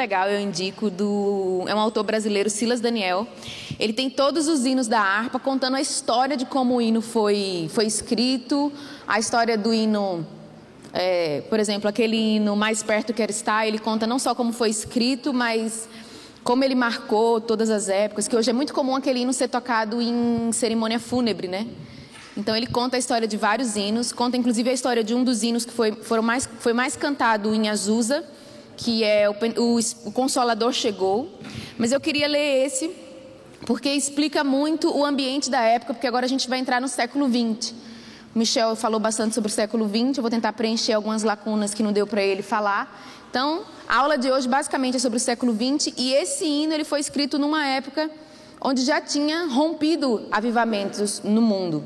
legal, eu indico, do, é um autor brasileiro, Silas Daniel. Ele tem todos os hinos da harpa, contando a história de como o hino foi, foi escrito, a história do hino é, por exemplo, aquele hino Mais Perto Quero Estar, ele conta não só como foi escrito, mas como ele marcou todas as épocas, que hoje é muito comum aquele hino ser tocado em cerimônia fúnebre, né? Então ele conta a história de vários hinos, conta inclusive a história de um dos hinos que foi, foram mais, foi mais cantado em Azusa, que é o, o, o Consolador Chegou. Mas eu queria ler esse, porque explica muito o ambiente da época, porque agora a gente vai entrar no século XX. Michel falou bastante sobre o século XX, eu vou tentar preencher algumas lacunas que não deu para ele falar. Então, a aula de hoje basicamente é sobre o século XX e esse hino ele foi escrito numa época onde já tinha rompido avivamentos no mundo.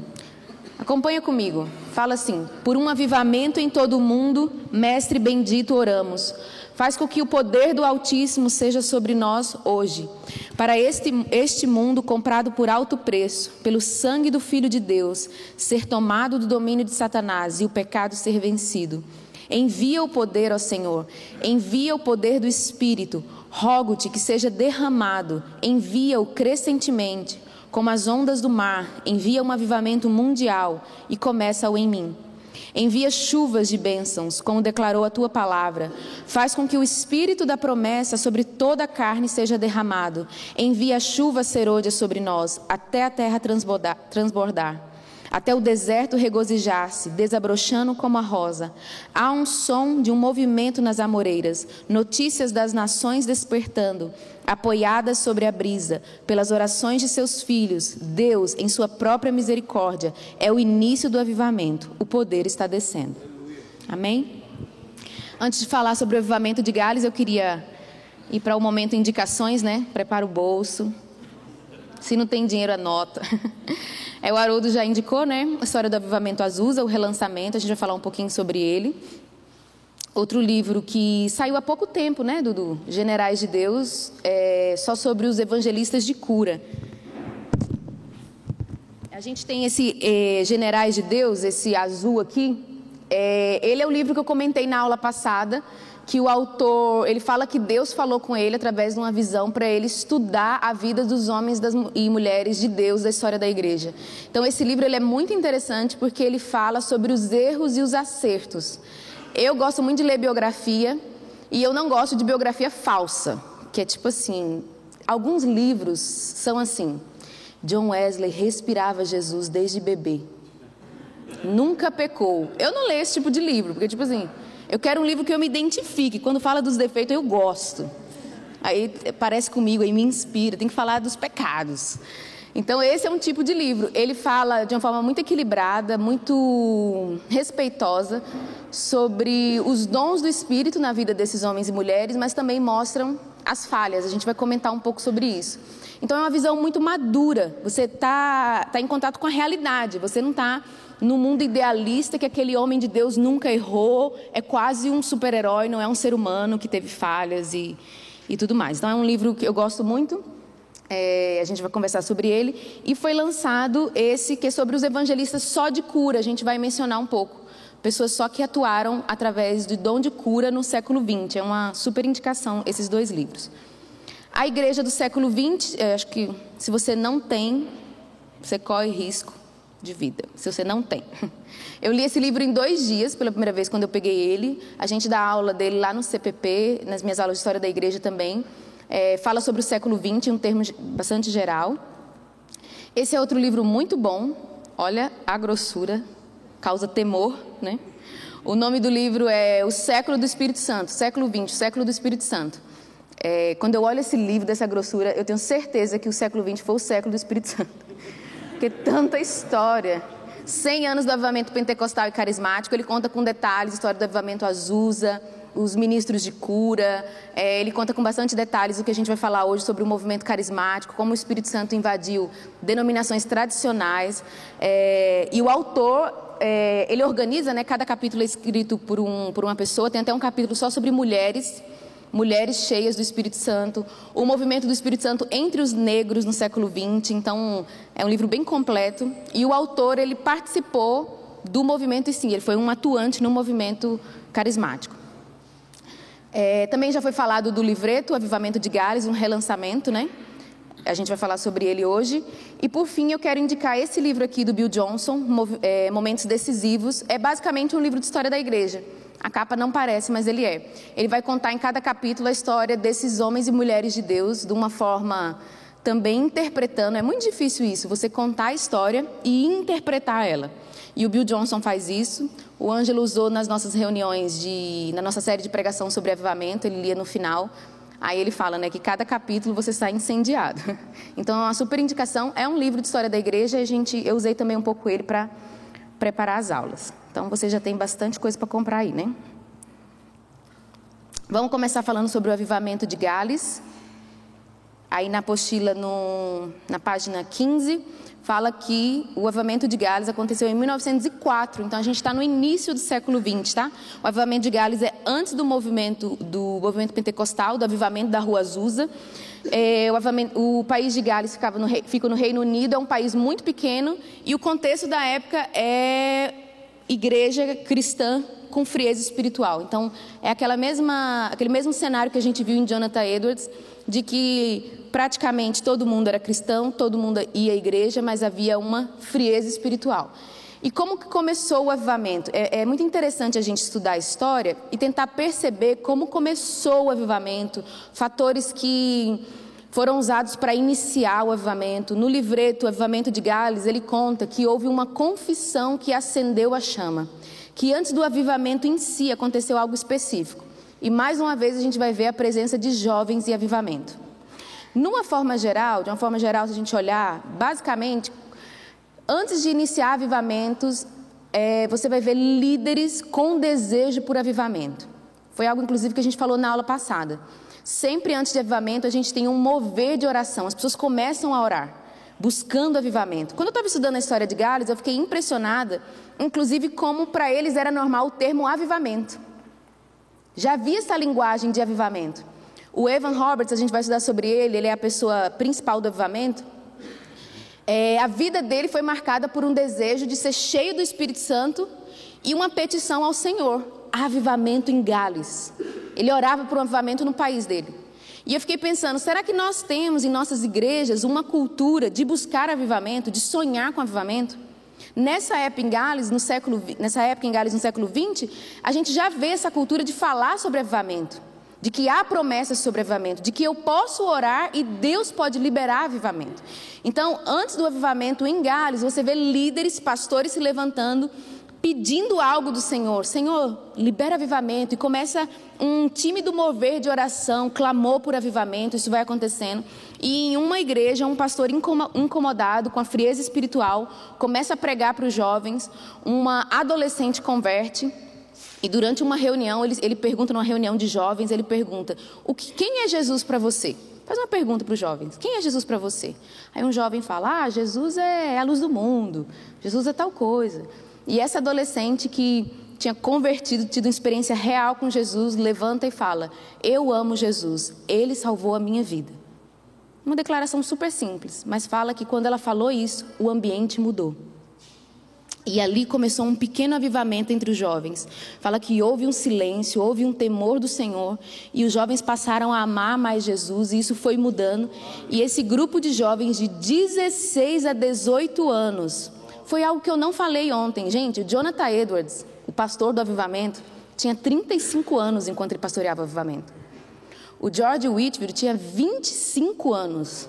Acompanha comigo. Fala assim: Por um avivamento em todo o mundo, mestre bendito, oramos. Faz com que o poder do Altíssimo seja sobre nós hoje, para este, este mundo comprado por alto preço, pelo sangue do Filho de Deus, ser tomado do domínio de Satanás e o pecado ser vencido. Envia o poder, ó Senhor, envia o poder do Espírito, rogo-te que seja derramado, envia-o crescentemente, como as ondas do mar, envia um avivamento mundial e começa-o em mim. Envia chuvas de bênçãos, como declarou a tua palavra. Faz com que o espírito da promessa sobre toda a carne seja derramado. Envia chuva serôdia sobre nós, até a terra transbordar. Até o deserto regozijar-se, desabrochando como a rosa. Há um som de um movimento nas amoreiras, notícias das nações despertando, apoiadas sobre a brisa, pelas orações de seus filhos. Deus, em sua própria misericórdia, é o início do avivamento. O poder está descendo. Amém? Antes de falar sobre o avivamento de Gales, eu queria ir para o momento indicações, né? Prepara o bolso. Se não tem dinheiro, anota. É, o Haroldo já indicou, né? A história do Avivamento Azusa, o relançamento, a gente vai falar um pouquinho sobre ele. Outro livro que saiu há pouco tempo, né, Dudu? Generais de Deus, é, só sobre os evangelistas de cura. A gente tem esse é, Generais de Deus, esse azul aqui. É, ele é o livro que eu comentei na aula passada, que o autor, ele fala que Deus falou com ele através de uma visão para ele estudar a vida dos homens e mulheres de Deus da história da igreja. Então esse livro ele é muito interessante porque ele fala sobre os erros e os acertos. Eu gosto muito de ler biografia e eu não gosto de biografia falsa, que é tipo assim, alguns livros são assim. John Wesley respirava Jesus desde bebê. Nunca pecou. Eu não leio esse tipo de livro, porque tipo assim, eu quero um livro que eu me identifique. Quando fala dos defeitos, eu gosto. Aí parece comigo, aí me inspira. Tem que falar dos pecados. Então, esse é um tipo de livro. Ele fala de uma forma muito equilibrada, muito respeitosa, sobre os dons do Espírito na vida desses homens e mulheres, mas também mostram as falhas. A gente vai comentar um pouco sobre isso. Então, é uma visão muito madura. Você está tá em contato com a realidade. Você não está no mundo idealista que aquele homem de Deus nunca errou, é quase um super-herói, não é um ser humano que teve falhas e, e tudo mais. Então é um livro que eu gosto muito. É, a gente vai conversar sobre ele. E foi lançado esse que é sobre os evangelistas só de cura. A gente vai mencionar um pouco. Pessoas só que atuaram através do dom de cura no século XX. É uma super indicação esses dois livros. A igreja do século XX, acho que se você não tem, você corre risco de vida, se você não tem. Eu li esse livro em dois dias, pela primeira vez, quando eu peguei ele. A gente dá aula dele lá no CPP, nas minhas aulas de História da Igreja também. É, fala sobre o século XX, um termo bastante geral. Esse é outro livro muito bom. Olha a grossura, causa temor, né? O nome do livro é O Século do Espírito Santo, século XX, Século do Espírito Santo. É, quando eu olho esse livro dessa grossura, eu tenho certeza que o século XX foi o século do Espírito Santo porque tanta história. 100 anos do avivamento pentecostal e carismático, ele conta com detalhes, história do avivamento Azusa, os ministros de cura, é, ele conta com bastante detalhes o que a gente vai falar hoje sobre o movimento carismático, como o Espírito Santo invadiu denominações tradicionais, é, e o autor, é, ele organiza, né, cada capítulo é escrito por, um, por uma pessoa, tem até um capítulo só sobre mulheres, mulheres cheias do Espírito Santo, o movimento do Espírito Santo entre os negros no século XX. Então, é um livro bem completo. E o autor, ele participou do movimento, e sim, ele foi um atuante no movimento carismático. É, também já foi falado do livreto, Avivamento de Gales, um relançamento, né? A gente vai falar sobre ele hoje. E por fim, eu quero indicar esse livro aqui do Bill Johnson, é, Momentos Decisivos. É basicamente um livro de história da igreja. A capa não parece, mas ele é. Ele vai contar em cada capítulo a história desses homens e mulheres de Deus de uma forma também interpretando. É muito difícil isso, você contar a história e interpretar ela. E o Bill Johnson faz isso. O Ângelo usou nas nossas reuniões de, na nossa série de pregação sobre avivamento, ele lia no final. Aí ele fala, né, que cada capítulo você sai incendiado. Então, é uma super indicação. É um livro de história da igreja e a gente, eu usei também um pouco ele para preparar as aulas. Então, você já tem bastante coisa para comprar aí, né? Vamos começar falando sobre o avivamento de Gales. Aí na apostila, no, na página 15, fala que o avivamento de Gales aconteceu em 1904, então a gente está no início do século XX, tá? O avivamento de Gales é antes do movimento do movimento pentecostal, do avivamento da Rua Azusa. É, o, o, país de Gales ficava no, fica no Reino Unido, é um país muito pequeno e o contexto da época é igreja cristã com frieza espiritual. Então é aquela mesma, aquele mesmo cenário que a gente viu em Jonathan Edwards de que praticamente todo mundo era cristão, todo mundo ia à igreja, mas havia uma frieza espiritual. E como que começou o avivamento? É, é, muito interessante a gente estudar a história e tentar perceber como começou o avivamento, fatores que foram usados para iniciar o avivamento. No livreto, o Avivamento de Gales, ele conta que houve uma confissão que acendeu a chama, que antes do avivamento em si aconteceu algo específico. E mais uma vez a gente vai ver a presença de jovens e avivamento. Numa forma geral, de uma forma geral, se a gente olhar, basicamente, antes de iniciar avivamentos, é, você vai ver líderes com desejo por avivamento. Foi algo, inclusive, que a gente falou na aula passada. Sempre antes de avivamento, a gente tem um mover de oração. As pessoas começam a orar, buscando avivamento. Quando eu estava estudando a história de Gales, eu fiquei impressionada, inclusive, como para eles era normal o termo avivamento. Já havia essa linguagem de avivamento. O Evan Roberts, a gente vai estudar sobre ele, ele é a pessoa principal do avivamento. É, a vida dele foi marcada por um desejo de ser cheio do Espírito Santo e uma petição ao Senhor, avivamento em Gales. Ele orava por um avivamento no país dele. E eu fiquei pensando, será que nós temos em nossas igrejas uma cultura de buscar avivamento, de sonhar com avivamento? Nessa época em Gales, no século, nessa época em Gales, no século 20, a gente já vê essa cultura de falar sobre avivamento de que há promessas sobre avivamento, de que eu posso orar e Deus pode liberar avivamento. Então, antes do avivamento em Gales, você vê líderes, pastores se levantando, pedindo algo do Senhor. Senhor, libera avivamento. E começa um tímido mover de oração, clamor por avivamento, isso vai acontecendo. E em uma igreja, um pastor incomodado com a frieza espiritual começa a pregar para os jovens, uma adolescente converte. E durante uma reunião, ele, ele pergunta, numa reunião de jovens, ele pergunta: o que, quem é Jesus para você? Faz uma pergunta para os jovens: quem é Jesus para você? Aí um jovem fala: ah, Jesus é a luz do mundo, Jesus é tal coisa. E essa adolescente que tinha convertido, tido uma experiência real com Jesus, levanta e fala: Eu amo Jesus, ele salvou a minha vida. Uma declaração super simples, mas fala que quando ela falou isso, o ambiente mudou. E ali começou um pequeno avivamento entre os jovens. Fala que houve um silêncio, houve um temor do Senhor, e os jovens passaram a amar mais Jesus, e isso foi mudando. E esse grupo de jovens de 16 a 18 anos foi algo que eu não falei ontem. Gente, o Jonathan Edwards, o pastor do avivamento, tinha 35 anos enquanto ele pastoreava o avivamento. O George Whitfield tinha 25 anos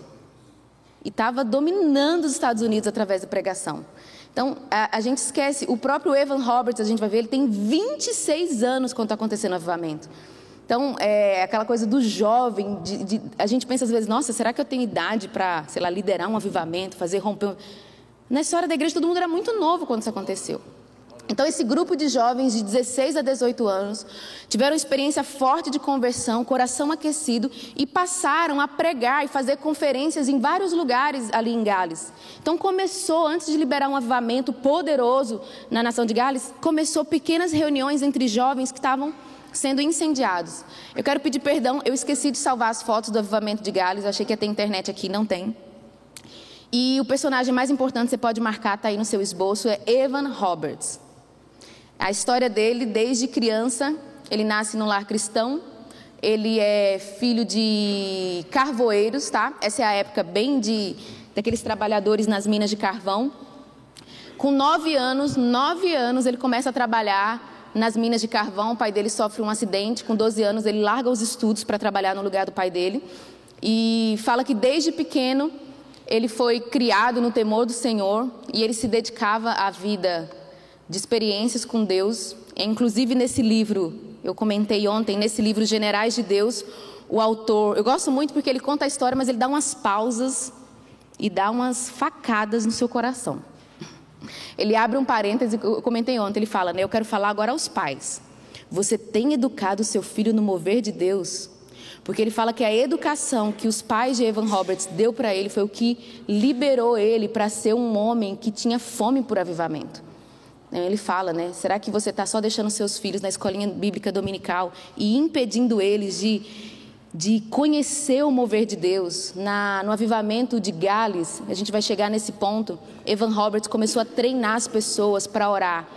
e estava dominando os Estados Unidos através da pregação. Então, a, a, gente esquece, o próprio Evan Roberts, a gente vai ver, ele tem 26 anos quando está acontecendo o avivamento. Então, é aquela coisa do jovem, de, de, a gente pensa às vezes, nossa, será que eu tenho idade para, sei lá, liderar um avivamento, fazer romper... Na história da igreja, todo mundo era muito novo quando isso aconteceu. Então, esse grupo de jovens de 16 a 18 anos tiveram experiência forte de conversão, coração aquecido e passaram a pregar e fazer conferências em vários lugares ali em Gales. Então, começou, antes de liberar um avivamento poderoso na nação de Gales, começou pequenas reuniões entre jovens que estavam sendo incendiados. Eu quero pedir perdão, eu esqueci de salvar as fotos do avivamento de Gales, achei que ia ter internet aqui, não tem. E o personagem mais importante, você pode marcar, está aí no seu esboço, é Evan Roberts. A história dele, desde criança, ele nasce num lar cristão, ele é filho de carvoeiros, tá? Essa é a época bem de daqueles trabalhadores nas minas de carvão. Com nove anos, nove anos, ele começa a trabalhar nas minas de carvão. O pai dele sofre um acidente. Com 12 anos, ele larga os estudos para trabalhar no lugar do pai dele. E fala que desde pequeno ele foi criado no temor do Senhor e ele se dedicava à vida de experiências com Deus. Inclusive nesse livro, eu comentei ontem, nesse livro Generais de Deus, o autor, eu gosto muito porque ele conta a história, mas ele dá umas pausas e dá umas facadas no seu coração. Ele abre um parêntese, eu comentei ontem, ele fala, né, eu quero falar agora aos pais. Você tem educado seu filho no mover de Deus? Porque ele fala que a educação que os pais de Evan Roberts deu para ele foi o que liberou ele para ser um homem que tinha fome por avivamento. Ele fala, né? Será que você está só deixando seus filhos na escolinha bíblica dominical e impedindo eles de, de conhecer o mover de Deus? Na, no avivamento de Gales, a gente vai chegar nesse ponto. Evan Roberts começou a treinar as pessoas para orar.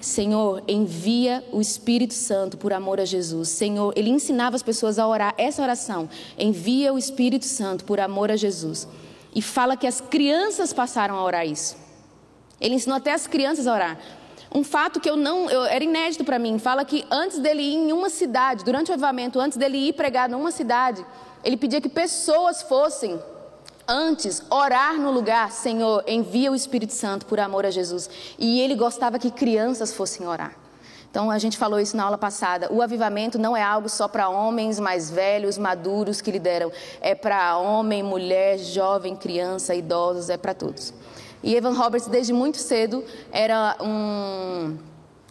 Senhor, envia o Espírito Santo por amor a Jesus. Senhor, ele ensinava as pessoas a orar essa oração: envia o Espírito Santo por amor a Jesus. E fala que as crianças passaram a orar isso. Ele ensinou até as crianças a orar. Um fato que eu não, eu, era inédito para mim, fala que antes dele ir em uma cidade, durante o avivamento, antes dele ir pregar numa cidade, ele pedia que pessoas fossem Antes, orar no lugar, Senhor, envia o Espírito Santo por amor a Jesus. E ele gostava que crianças fossem orar. Então a gente falou isso na aula passada. O avivamento não é algo só para homens mais velhos, maduros que lideram. É para homem, mulher, jovem, criança, idosos, é para todos. E Evan Roberts, desde muito cedo, era um,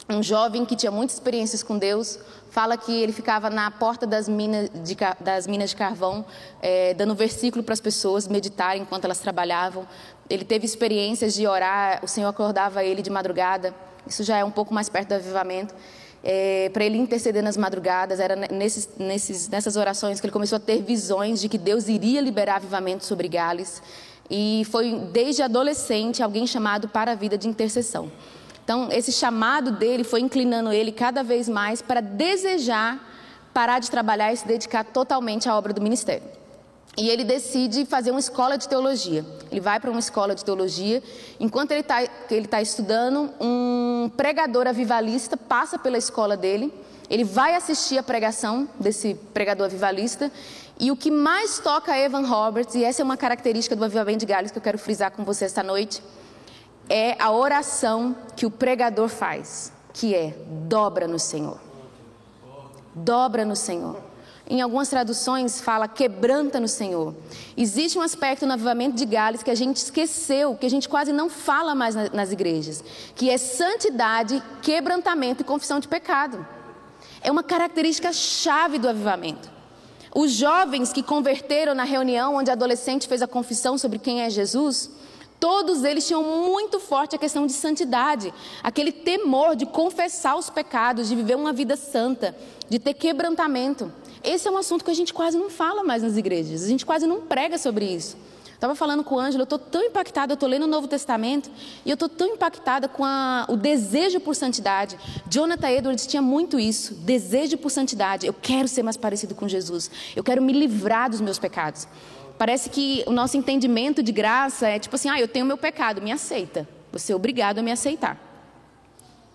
um jovem que tinha muitas experiências com Deus, fala que ele ficava na porta das minas de, das minas de carvão, é, dando versículo para as pessoas meditarem enquanto elas trabalhavam. Ele teve experiências de orar, o Senhor acordava ele de madrugada, isso já é um pouco mais perto do avivamento. É, para ele interceder nas madrugadas, era nesses, nesses, nessas orações que ele começou a ter visões de que Deus iria liberar avivamento sobre Gales. E foi desde adolescente alguém chamado para a vida de intercessão. Então, esse chamado dele foi inclinando ele cada vez mais para desejar parar de trabalhar e se dedicar totalmente à obra do ministério. E ele decide fazer uma escola de teologia. Ele vai para uma escola de teologia. Enquanto ele está tá estudando, um pregador avivalista passa pela escola dele. Ele vai assistir a pregação desse pregador avivalista. E o que mais toca a Evan Roberts, e essa é uma característica do Avivamento de Gales que eu quero frisar com você esta noite, é a oração que o pregador faz, que é dobra no Senhor. Dobra no Senhor. Em algumas traduções fala quebranta no Senhor. Existe um aspecto no avivamento de Gales que a gente esqueceu, que a gente quase não fala mais nas igrejas, que é santidade, quebrantamento e confissão de pecado. É uma característica chave do avivamento. Os jovens que converteram na reunião onde a adolescente fez a confissão sobre quem é Jesus, Todos eles tinham muito forte a questão de santidade, aquele temor de confessar os pecados, de viver uma vida santa, de ter quebrantamento. Esse é um assunto que a gente quase não fala mais nas igrejas, a gente quase não prega sobre isso. Estava falando com o Ângelo, eu estou tão impactada, eu estou lendo o Novo Testamento e eu estou tão impactada com a, o desejo por santidade. Jonathan Edwards tinha muito isso, desejo por santidade. Eu quero ser mais parecido com Jesus, eu quero me livrar dos meus pecados. Parece que o nosso entendimento de graça é tipo assim: ah, eu tenho meu pecado, me aceita. Você é obrigado a me aceitar.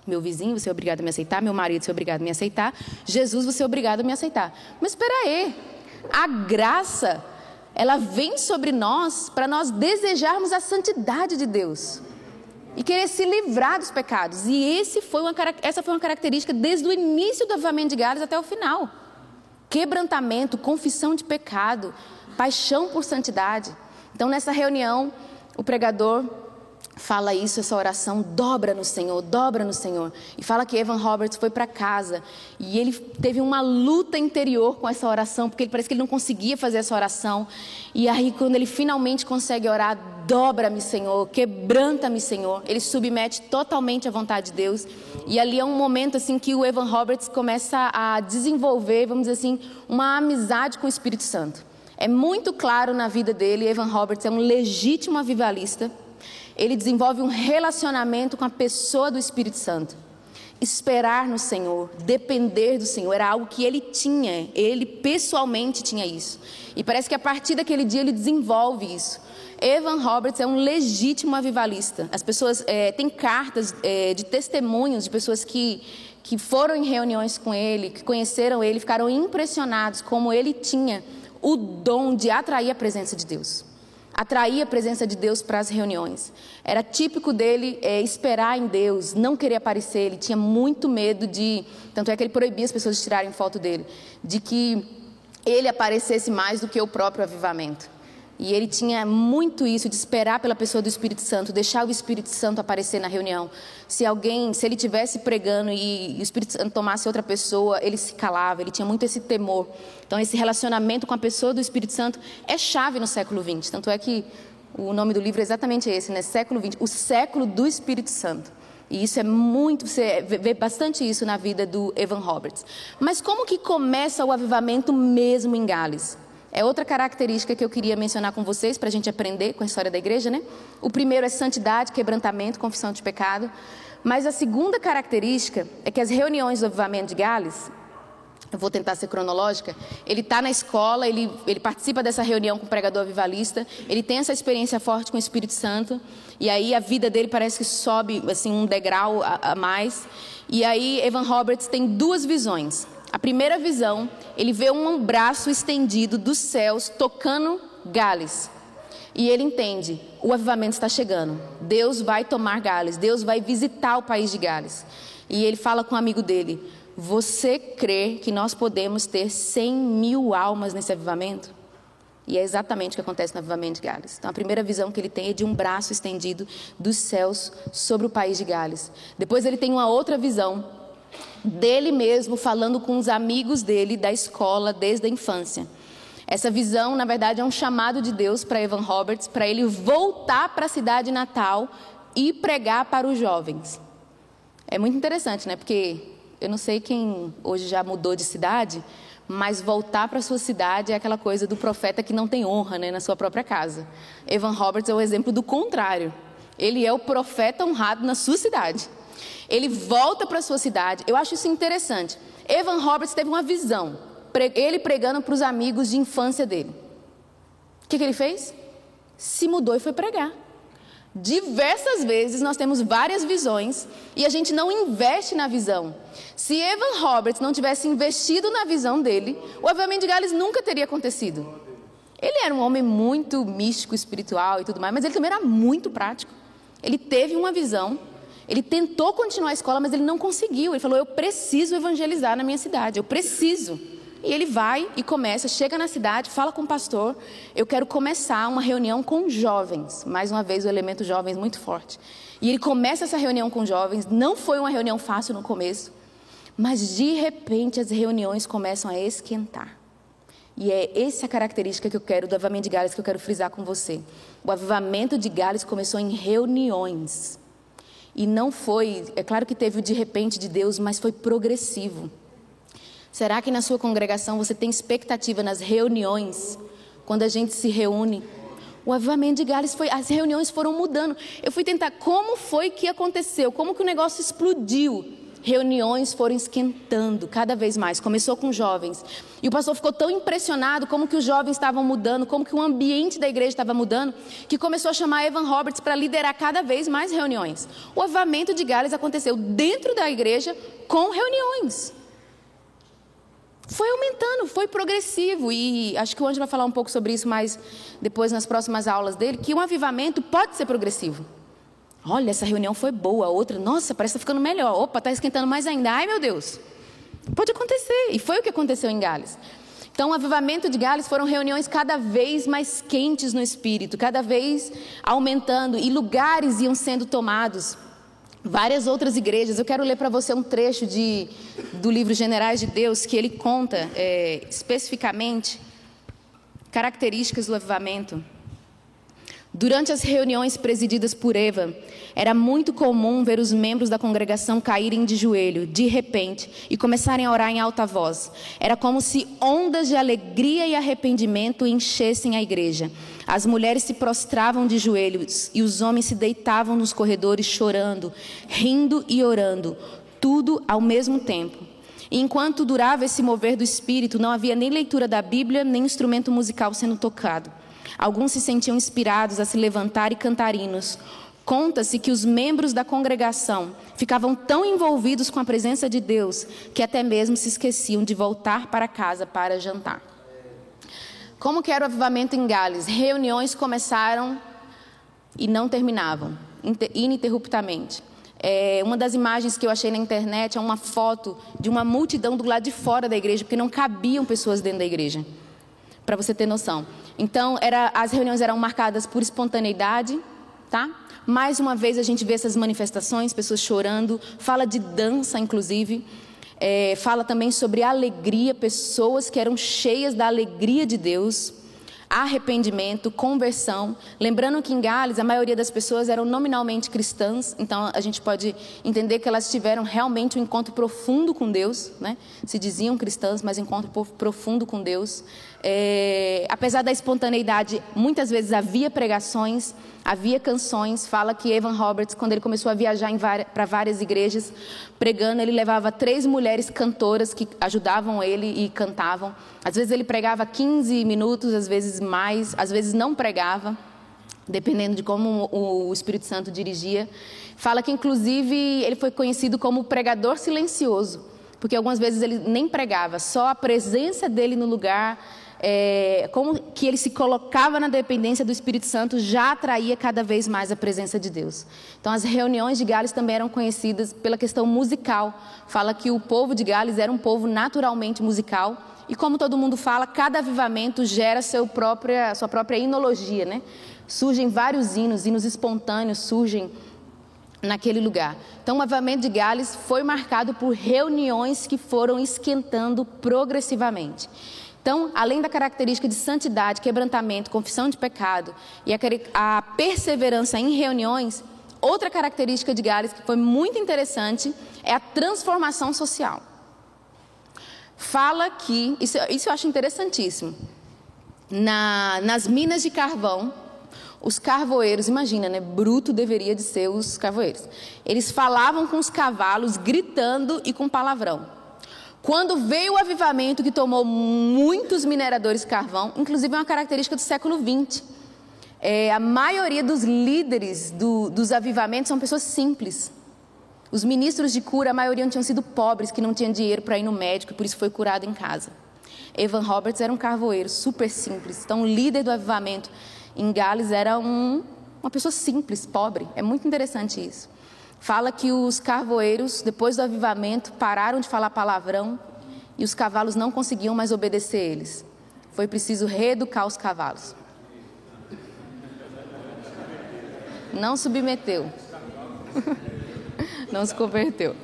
Meu vizinho, você é obrigado a me aceitar. Meu marido, você é obrigado a me aceitar. Jesus, você é obrigado a me aceitar. Mas espera aí, a graça, ela vem sobre nós para nós desejarmos a santidade de Deus e querer se livrar dos pecados. E foi uma, essa foi uma característica desde o início do avivamento de Gales até o final. Quebrantamento, confissão de pecado, paixão por santidade. Então, nessa reunião, o pregador fala isso, essa oração, dobra no Senhor, dobra no Senhor. E fala que Evan Roberts foi para casa e ele teve uma luta interior com essa oração, porque ele parece que ele não conseguia fazer essa oração. E aí, quando ele finalmente consegue orar, dobra-me, Senhor, quebranta-me, Senhor. Ele submete totalmente à vontade de Deus. E ali é um momento assim que o Evan Roberts começa a desenvolver, vamos dizer assim, uma amizade com o Espírito Santo. É muito claro na vida dele, Evan Roberts é um legítimo avivalista. Ele desenvolve um relacionamento com a pessoa do Espírito Santo. Esperar no Senhor, depender do Senhor, era algo que ele tinha, ele pessoalmente tinha isso. E parece que a partir daquele dia ele desenvolve isso. Evan Roberts é um legítimo avivalista. As pessoas é, têm cartas é, de testemunhos de pessoas que, que foram em reuniões com ele, que conheceram ele, ficaram impressionados como ele tinha o dom de atrair a presença de Deus atrair a presença de Deus para as reuniões. Era típico dele é, esperar em Deus, não querer aparecer. Ele tinha muito medo de. Tanto é que ele proibia as pessoas de tirarem foto dele, de que ele aparecesse mais do que o próprio avivamento. E ele tinha muito isso de esperar pela pessoa do Espírito Santo, deixar o Espírito Santo aparecer na reunião. Se alguém, se ele tivesse pregando e o Espírito Santo tomasse outra pessoa, ele se calava, ele tinha muito esse temor. Então esse relacionamento com a pessoa do Espírito Santo é chave no século XX. Tanto é que o nome do livro é exatamente esse, né? Século XX, o século do Espírito Santo. E isso é muito, você vê bastante isso na vida do Evan Roberts. Mas como que começa o avivamento mesmo em Gales? É outra característica que eu queria mencionar com vocês para a gente aprender com a história da igreja, né? O primeiro é santidade, quebrantamento, confissão de pecado. Mas a segunda característica é que as reuniões do avivamento de Gales, eu vou tentar ser cronológica, ele está na escola, ele, ele participa dessa reunião com o pregador avivalista, ele tem essa experiência forte com o Espírito Santo, e aí a vida dele parece que sobe assim um degrau a, a mais. E aí Evan Roberts tem duas visões. A primeira visão, ele vê um braço estendido dos céus tocando Gales. E ele entende, o avivamento está chegando. Deus vai tomar Gales, Deus vai visitar o país de Gales. E ele fala com um amigo dele: Você crê que nós podemos ter 100 mil almas nesse avivamento? E é exatamente o que acontece no avivamento de Gales. Então, a primeira visão que ele tem é de um braço estendido dos céus sobre o país de Gales. Depois, ele tem uma outra visão dele mesmo falando com os amigos dele da escola desde a infância. Essa visão, na verdade, é um chamado de Deus para Evan Roberts, para ele voltar para a cidade natal e pregar para os jovens. É muito interessante, né? Porque eu não sei quem hoje já mudou de cidade, mas voltar para sua cidade é aquela coisa do profeta que não tem honra né, na sua própria casa. Evan Roberts é o exemplo do contrário. Ele é o profeta honrado na sua cidade. Ele volta para sua cidade. Eu acho isso interessante. Evan Roberts teve uma visão. Ele pregando para os amigos de infância dele. O que, que ele fez? Se mudou e foi pregar. Diversas vezes nós temos várias visões e a gente não investe na visão. Se Evan Roberts não tivesse investido na visão dele, o avivamento de Gales nunca teria acontecido. Ele era um homem muito místico, espiritual e tudo mais, mas ele também era muito prático. Ele teve uma visão ele tentou continuar a escola, mas ele não conseguiu. Ele falou: Eu preciso evangelizar na minha cidade, eu preciso. E ele vai e começa, chega na cidade, fala com o pastor: Eu quero começar uma reunião com jovens. Mais uma vez, o elemento jovens muito forte. E ele começa essa reunião com jovens. Não foi uma reunião fácil no começo, mas de repente as reuniões começam a esquentar. E é essa a característica que eu quero do avivamento de Gales que eu quero frisar com você. O avivamento de Gales começou em reuniões. E não foi, é claro que teve o de repente de Deus, mas foi progressivo. Será que na sua congregação você tem expectativa nas reuniões, quando a gente se reúne? O avivamento de Gales foi, as reuniões foram mudando. Eu fui tentar como foi que aconteceu, como que o negócio explodiu reuniões foram esquentando cada vez mais. Começou com jovens. E o pastor ficou tão impressionado como que os jovens estavam mudando, como que o ambiente da igreja estava mudando, que começou a chamar Evan Roberts para liderar cada vez mais reuniões. O avamento de Gales aconteceu dentro da igreja com reuniões. Foi aumentando, foi progressivo e acho que o Anjo vai falar um pouco sobre isso mais depois nas próximas aulas dele, que um avivamento pode ser progressivo. Olha, essa reunião foi boa. Outra, nossa, parece que está ficando melhor. Opa, está esquentando mais ainda. Ai, meu Deus. Pode acontecer. E foi o que aconteceu em Gales. Então, o avivamento de Gales foram reuniões cada vez mais quentes no espírito, cada vez aumentando, e lugares iam sendo tomados. Várias outras igrejas. Eu quero ler para você um trecho de, do livro Generais de Deus, que ele conta é, especificamente características do avivamento. Durante as reuniões presididas por Eva, era muito comum ver os membros da congregação caírem de joelho, de repente, e começarem a orar em alta voz. Era como se ondas de alegria e arrependimento enchessem a igreja. As mulheres se prostravam de joelhos e os homens se deitavam nos corredores chorando, rindo e orando. tudo ao mesmo tempo. Enquanto durava esse mover do espírito, não havia nem leitura da Bíblia, nem instrumento musical sendo tocado. Alguns se sentiam inspirados a se levantar e cantar hinos. Conta-se que os membros da congregação ficavam tão envolvidos com a presença de Deus que até mesmo se esqueciam de voltar para casa para jantar. Como que era o avivamento em Gales? Reuniões começaram e não terminavam, ininterruptamente. É, uma das imagens que eu achei na internet é uma foto de uma multidão do lado de fora da igreja, porque não cabiam pessoas dentro da igreja, para você ter noção. Então, era, as reuniões eram marcadas por espontaneidade, tá? Mais uma vez a gente vê essas manifestações, pessoas chorando, fala de dança, inclusive. É, fala também sobre alegria, pessoas que eram cheias da alegria de Deus arrependimento, conversão. Lembrando que em Gales a maioria das pessoas eram nominalmente cristãs, então a gente pode entender que elas tiveram realmente um encontro profundo com Deus, né? Se diziam cristãs, mas encontro profundo com Deus. É, apesar da espontaneidade, muitas vezes havia pregações, havia canções. Fala que Evan Roberts, quando ele começou a viajar para várias igrejas, pregando, ele levava três mulheres cantoras que ajudavam ele e cantavam. Às vezes ele pregava 15 minutos, às vezes mais, às vezes não pregava, dependendo de como o Espírito Santo dirigia. Fala que, inclusive, ele foi conhecido como pregador silencioso, porque algumas vezes ele nem pregava, só a presença dele no lugar é, como que ele se colocava na dependência do Espírito Santo já atraía cada vez mais a presença de Deus. Então, as reuniões de Gales também eram conhecidas pela questão musical. Fala que o povo de Gales era um povo naturalmente musical. E como todo mundo fala, cada avivamento gera seu própria, sua própria inologia, né? Surgem vários hinos, hinos espontâneos surgem naquele lugar. Então, o avivamento de Gales foi marcado por reuniões que foram esquentando progressivamente. Então, além da característica de santidade, quebrantamento, confissão de pecado e a, perseverança em reuniões, outra característica de Gales que foi muito interessante é a transformação social. Fala que, isso, isso eu acho interessantíssimo, na, nas minas de carvão, os carvoeiros, imagina, né? Bruto deveria de ser os carvoeiros. Eles falavam com os cavalos, gritando e com palavrão. Quando veio o avivamento que tomou muitos mineradores de carvão, inclusive é uma característica do século XX. É, a maioria dos líderes do, dos avivamentos são pessoas simples. Os ministros de cura, a maioria tinham sido pobres, que não tinham dinheiro para ir no médico e por isso foi curado em casa. Evan Roberts era um carvoeiro super simples. Então, o líder do avivamento em Gales era um, uma pessoa simples, pobre. É muito interessante isso fala que os carvoeiros, depois do avivamento, pararam de falar palavrão e os cavalos não conseguiam mais obedecer eles. Foi preciso reeducar os cavalos. Não submeteu. Não se converteu.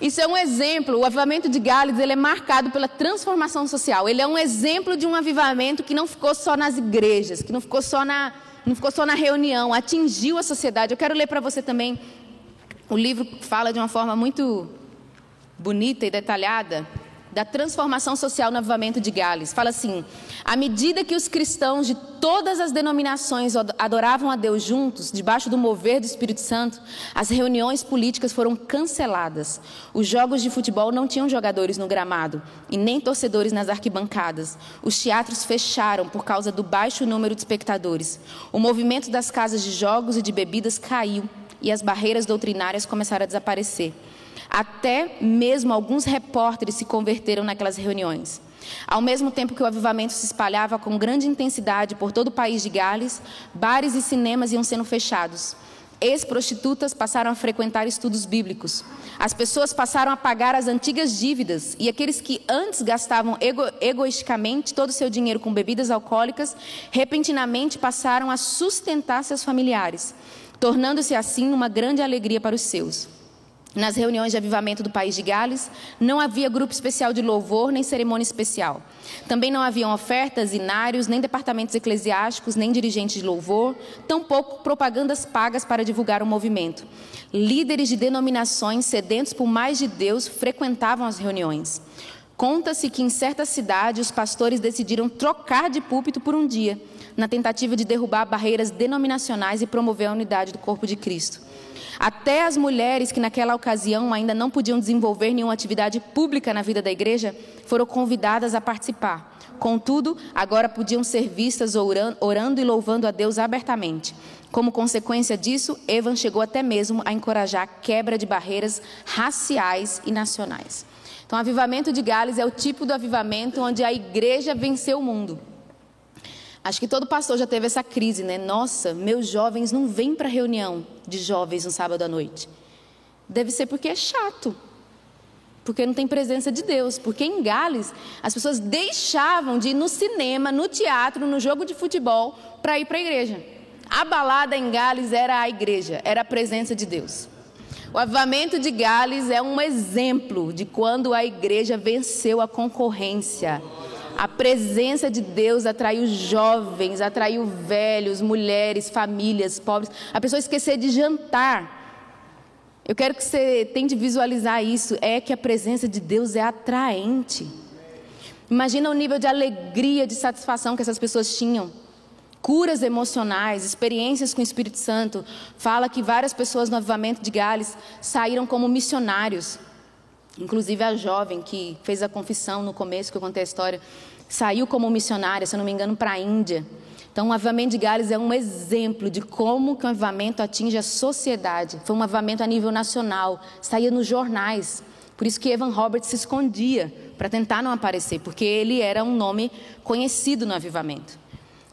Isso é um exemplo. O avivamento de Gales ele é marcado pela transformação social. Ele é um exemplo de um avivamento que não ficou só nas igrejas, que não ficou só na, não ficou só na reunião, atingiu a sociedade. Eu quero ler para você também. O livro fala de uma forma muito bonita e detalhada da transformação social no avivamento de Gales. Fala assim: à medida que os cristãos de todas as denominações adoravam a Deus juntos, debaixo do mover do Espírito Santo, as reuniões políticas foram canceladas. Os jogos de futebol não tinham jogadores no gramado e nem torcedores nas arquibancadas. Os teatros fecharam por causa do baixo número de espectadores. O movimento das casas de jogos e de bebidas caiu e as barreiras doutrinárias começaram a desaparecer. Até mesmo alguns repórteres se converteram naquelas reuniões. Ao mesmo tempo que o avivamento se espalhava com grande intensidade por todo o país de Gales, bares e cinemas iam sendo fechados. Ex-prostitutas passaram a frequentar estudos bíblicos. As pessoas passaram a pagar as antigas dívidas e aqueles que antes gastavam ego egoisticamente todo o seu dinheiro com bebidas alcoólicas, repentinamente passaram a sustentar seus familiares, tornando-se assim uma grande alegria para os seus. Nas reuniões de avivamento do país de Gales, não havia grupo especial de louvor nem cerimônia especial. Também não haviam ofertas, inários, nem departamentos eclesiásticos, nem dirigentes de louvor, tampouco propagandas pagas para divulgar o movimento. Líderes de denominações sedentos por mais de Deus frequentavam as reuniões. Conta-se que em certa cidade os pastores decidiram trocar de púlpito por um dia, na tentativa de derrubar barreiras denominacionais e promover a unidade do corpo de Cristo. Até as mulheres que naquela ocasião ainda não podiam desenvolver nenhuma atividade pública na vida da igreja foram convidadas a participar. Contudo, agora podiam ser vistas orando e louvando a Deus abertamente. Como consequência disso, Evan chegou até mesmo a encorajar a quebra de barreiras raciais e nacionais. Então, o avivamento de Gales é o tipo do avivamento onde a igreja venceu o mundo. Acho que todo pastor já teve essa crise, né? Nossa, meus jovens não vêm para reunião de jovens no sábado à noite. Deve ser porque é chato. Porque não tem presença de Deus. Porque em Gales, as pessoas deixavam de ir no cinema, no teatro, no jogo de futebol, para ir para a igreja. A balada em Gales era a igreja, era a presença de Deus. O avivamento de Gales é um exemplo de quando a igreja venceu a concorrência. A presença de Deus atraiu jovens, atraiu velhos, mulheres, famílias, pobres. A pessoa esquecer de jantar. Eu quero que você tente visualizar isso. É que a presença de Deus é atraente. Imagina o nível de alegria, de satisfação que essas pessoas tinham curas emocionais, experiências com o Espírito Santo. Fala que várias pessoas no avivamento de Gales saíram como missionários. Inclusive a jovem que fez a confissão no começo, que eu contei a história, saiu como missionária, se eu não me engano, para a Índia. Então, o avivamento de Gales é um exemplo de como que o avivamento atinge a sociedade. Foi um avivamento a nível nacional, saía nos jornais. Por isso que Evan Roberts se escondia, para tentar não aparecer, porque ele era um nome conhecido no avivamento.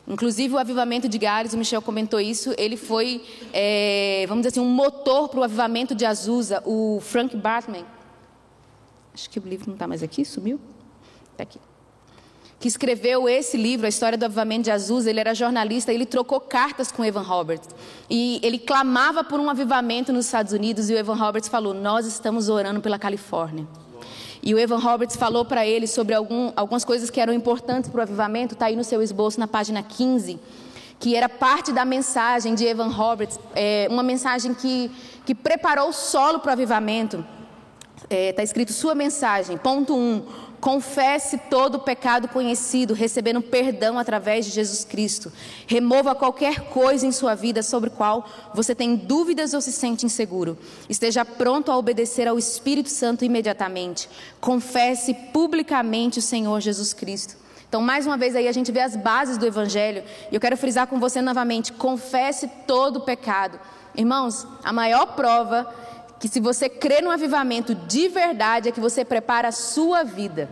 Inclusive, o avivamento de Gales, o Michel comentou isso, ele foi, é, vamos dizer assim, um motor para o avivamento de Azusa. O Frank Bartman, acho que o livro não está mais aqui, sumiu? Está aqui. Que escreveu esse livro, A História do Avivamento de Azusa, ele era jornalista, ele trocou cartas com Evan Roberts. E ele clamava por um avivamento nos Estados Unidos e o Evan Roberts falou: Nós estamos orando pela Califórnia. E o Evan Roberts falou para ele sobre algum, algumas coisas que eram importantes para o avivamento, está aí no seu esboço na página 15, que era parte da mensagem de Evan Roberts, é, uma mensagem que, que preparou o solo para o avivamento. Está é, tá escrito sua mensagem, ponto 1. Um, Confesse todo o pecado conhecido, recebendo perdão através de Jesus Cristo. Remova qualquer coisa em sua vida sobre qual você tem dúvidas ou se sente inseguro. Esteja pronto a obedecer ao Espírito Santo imediatamente. Confesse publicamente o Senhor Jesus Cristo. Então, mais uma vez aí a gente vê as bases do evangelho, e eu quero frisar com você novamente: confesse todo o pecado. Irmãos, a maior prova que se você crê no avivamento de verdade, é que você prepara a sua vida.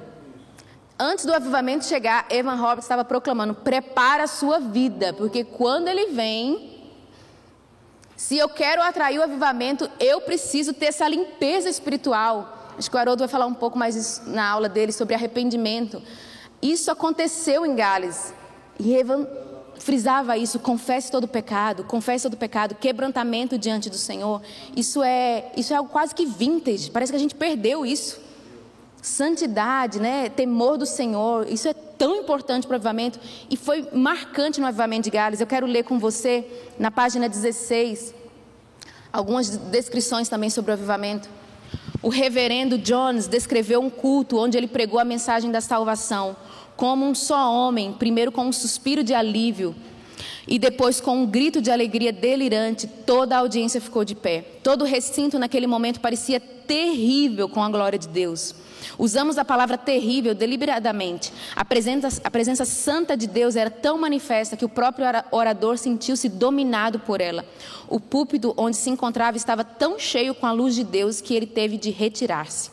Antes do avivamento chegar, Evan Roberts estava proclamando: prepara a sua vida, porque quando ele vem, se eu quero atrair o avivamento, eu preciso ter essa limpeza espiritual. Acho que o Haroldo vai falar um pouco mais na aula dele sobre arrependimento. Isso aconteceu em Gales. E Evan frisava isso, confesse todo o pecado, confesse todo pecado, quebrantamento diante do Senhor. Isso é, isso é algo quase que vintage, parece que a gente perdeu isso. Santidade, né? temor do Senhor, isso é tão importante para o avivamento e foi marcante no avivamento de Gales. Eu quero ler com você na página 16 algumas descrições também sobre o avivamento. O reverendo Jones descreveu um culto onde ele pregou a mensagem da salvação como um só homem, primeiro com um suspiro de alívio e depois com um grito de alegria delirante, toda a audiência ficou de pé. Todo o recinto naquele momento parecia terrível com a glória de Deus. Usamos a palavra terrível deliberadamente. A presença, a presença santa de Deus era tão manifesta que o próprio orador sentiu-se dominado por ela. O púlpito onde se encontrava estava tão cheio com a luz de Deus que ele teve de retirar-se.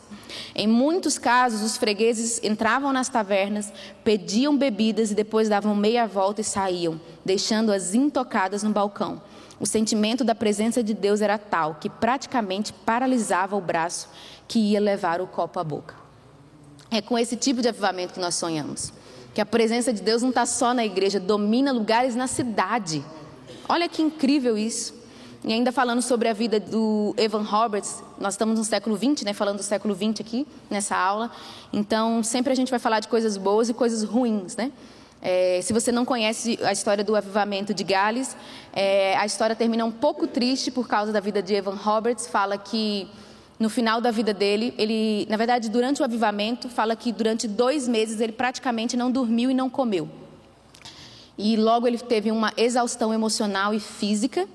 Em muitos casos, os fregueses entravam nas tavernas, pediam bebidas e depois davam meia volta e saíam, deixando-as intocadas no balcão. O sentimento da presença de Deus era tal que praticamente paralisava o braço que ia levar o copo à boca. É com esse tipo de avivamento que nós sonhamos. Que a presença de Deus não está só na igreja, domina lugares na cidade. Olha que incrível isso. E ainda falando sobre a vida do Evan Roberts, nós estamos no século XX, né, falando do século XX aqui, nessa aula. Então, sempre a gente vai falar de coisas boas e coisas ruins, né? É, se você não conhece a história do avivamento de Gales, é, a história termina um pouco triste por causa da vida de Evan Roberts. Fala que no final da vida dele, ele, na verdade, durante o avivamento, fala que durante dois meses ele praticamente não dormiu e não comeu. E logo ele teve uma exaustão emocional e física.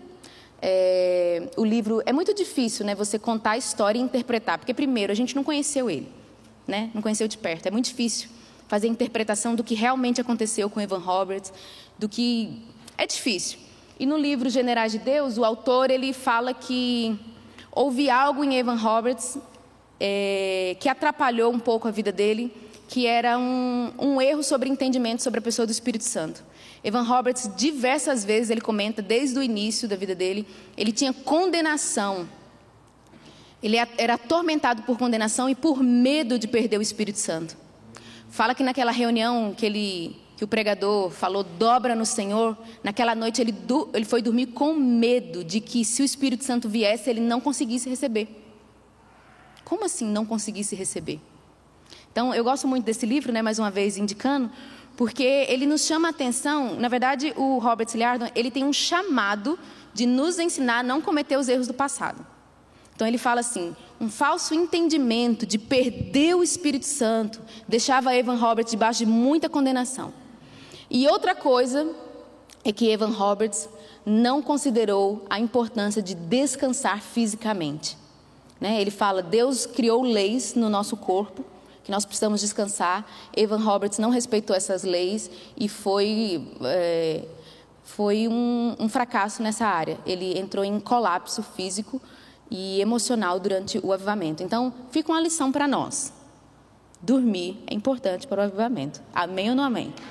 É, o livro é muito difícil, né? Você contar a história e interpretar, porque primeiro a gente não conheceu ele, né? Não conheceu de perto. É muito difícil fazer a interpretação do que realmente aconteceu com Evan Roberts, do que é difícil. E no livro Generais de Deus, o autor ele fala que houve algo em Evan Roberts é, que atrapalhou um pouco a vida dele, que era um, um erro sobre entendimento sobre a pessoa do Espírito Santo. Evan Roberts, diversas vezes, ele comenta, desde o início da vida dele, ele tinha condenação. Ele era atormentado por condenação e por medo de perder o Espírito Santo. Fala que naquela reunião que ele que o pregador falou dobra no Senhor, naquela noite ele, ele foi dormir com medo de que se o Espírito Santo viesse, ele não conseguisse receber. Como assim não conseguisse receber? Então, eu gosto muito desse livro, né, mais uma vez indicando, porque ele nos chama a atenção, na verdade, o Robert Liardon, ele tem um chamado de nos ensinar a não cometer os erros do passado. Então ele fala assim: um falso entendimento de perder o Espírito Santo deixava Evan Roberts debaixo de muita condenação. E outra coisa é que Evan Roberts não considerou a importância de descansar fisicamente. Né? Ele fala: Deus criou leis no nosso corpo nós precisamos descansar. Evan Roberts não respeitou essas leis e foi é, foi um, um fracasso nessa área. Ele entrou em colapso físico e emocional durante o avivamento. Então, fica uma lição para nós. Dormir é importante para o avivamento. Amém ou não amém?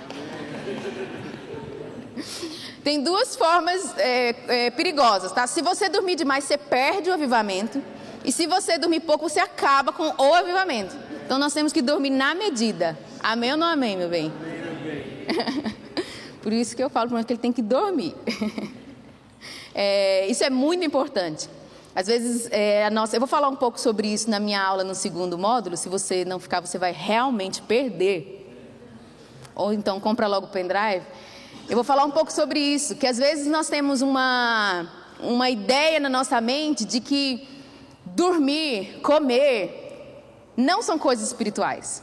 Tem duas formas é, é, perigosas, tá? Se você dormir demais, você perde o avivamento. E se você dormir pouco, você acaba com o avivamento. Então nós temos que dormir na medida. Amém ou não amém, meu bem? Por isso que eu falo para que ele tem que dormir. É, isso é muito importante. Às vezes, é, a nossa, eu vou falar um pouco sobre isso na minha aula no segundo módulo. Se você não ficar, você vai realmente perder. Ou então compra logo o pendrive. Eu vou falar um pouco sobre isso, que às vezes nós temos uma, uma ideia na nossa mente de que dormir, comer, não são coisas espirituais.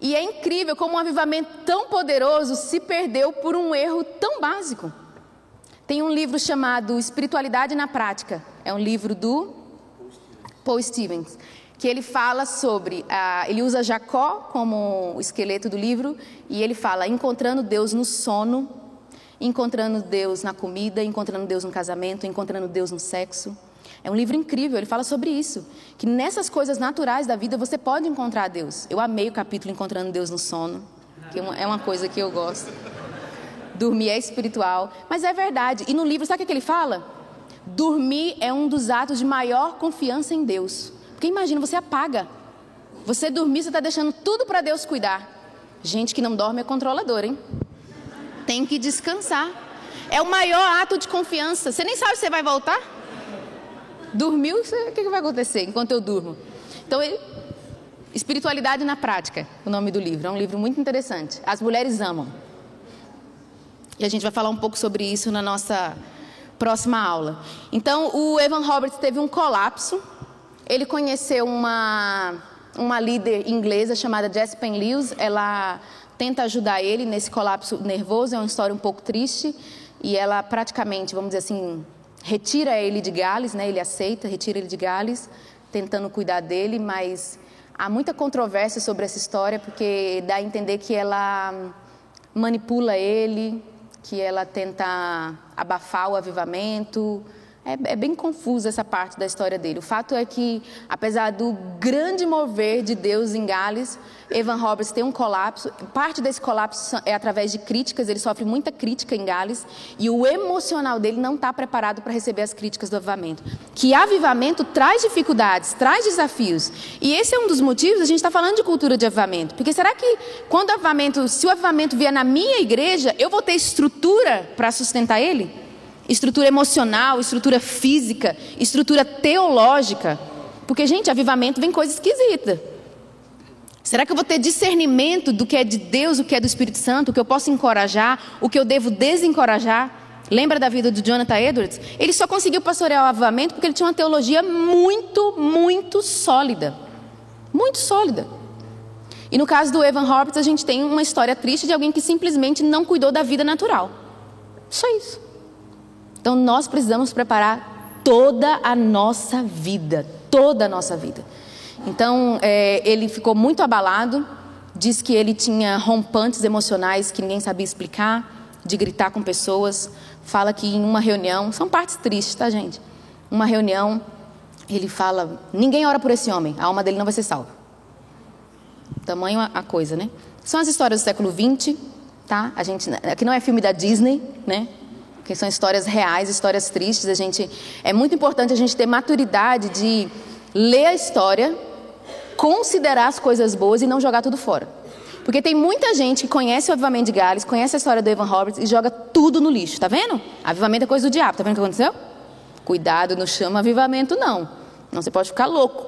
E é incrível como um avivamento tão poderoso se perdeu por um erro tão básico. Tem um livro chamado Espiritualidade na Prática. É um livro do Paul Stevens que ele fala sobre, ah, ele usa Jacó como esqueleto do livro e ele fala encontrando Deus no sono, encontrando Deus na comida, encontrando Deus no casamento, encontrando Deus no sexo. É um livro incrível, ele fala sobre isso, que nessas coisas naturais da vida você pode encontrar Deus. Eu amei o capítulo Encontrando Deus no Sono, que é uma coisa que eu gosto. Dormir é espiritual, mas é verdade. E no livro, sabe o que ele fala? Dormir é um dos atos de maior confiança em Deus. Porque imagina, você apaga. Você dormir, você está deixando tudo para Deus cuidar. Gente que não dorme é controlador, hein? Tem que descansar. É o maior ato de confiança. Você nem sabe se você vai voltar. Dormiu, o que vai acontecer enquanto eu durmo? Então, Espiritualidade na Prática, o nome do livro. É um livro muito interessante. As mulheres amam. E a gente vai falar um pouco sobre isso na nossa próxima aula. Então, o Evan Roberts teve um colapso ele conheceu uma, uma líder inglesa chamada Pen Lewis. Ela tenta ajudar ele nesse colapso nervoso. É uma história um pouco triste. E ela praticamente, vamos dizer assim, retira ele de Gales, né? Ele aceita, retira ele de Gales, tentando cuidar dele, mas há muita controvérsia sobre essa história porque dá a entender que ela manipula ele, que ela tenta abafar o avivamento, é, é, bem confusa essa parte da história dele. O fato é que, apesar do grande mover de Deus em Gales, Evan Roberts tem um colapso. Parte desse colapso é através de críticas, ele sofre muita crítica em Gales, e o emocional dele não está preparado para receber as críticas do avivamento. Que avivamento traz dificuldades, traz desafios. E esse é um dos motivos, a gente está falando de cultura de avivamento. Porque será que quando o avivamento, se o avivamento vier na minha igreja, eu vou ter estrutura para sustentar ele? Estrutura emocional, estrutura física, estrutura teológica. Porque, gente, avivamento vem coisa esquisita. Será que eu vou ter discernimento do que é de Deus, o que é do Espírito Santo, o que eu posso encorajar, o que eu devo desencorajar? Lembra da vida do Jonathan Edwards? Ele só conseguiu pastorear o avivamento porque ele tinha uma teologia muito, muito sólida. Muito sólida. E no caso do Evan Roberts, a gente tem uma história triste de alguém que simplesmente não cuidou da vida natural. Só isso. Então nós precisamos preparar toda a nossa vida, toda a nossa vida. Então é, ele ficou muito abalado, diz que ele tinha rompantes emocionais que ninguém sabia explicar, de gritar com pessoas. Fala que em uma reunião, são partes tristes, tá gente? Uma reunião, ele fala: ninguém ora por esse homem, a alma dele não vai ser salva. Tamanho a coisa, né? São as histórias do século XX, tá? A gente, aqui não é filme da Disney, né? Que são histórias reais, histórias tristes. A gente é muito importante a gente ter maturidade de ler a história, considerar as coisas boas e não jogar tudo fora. Porque tem muita gente que conhece o avivamento de Gales, conhece a história do Evan Roberts e joga tudo no lixo, tá vendo? Avivamento é coisa do diabo, tá vendo o que aconteceu? Cuidado, não chama avivamento não. Não você pode ficar louco.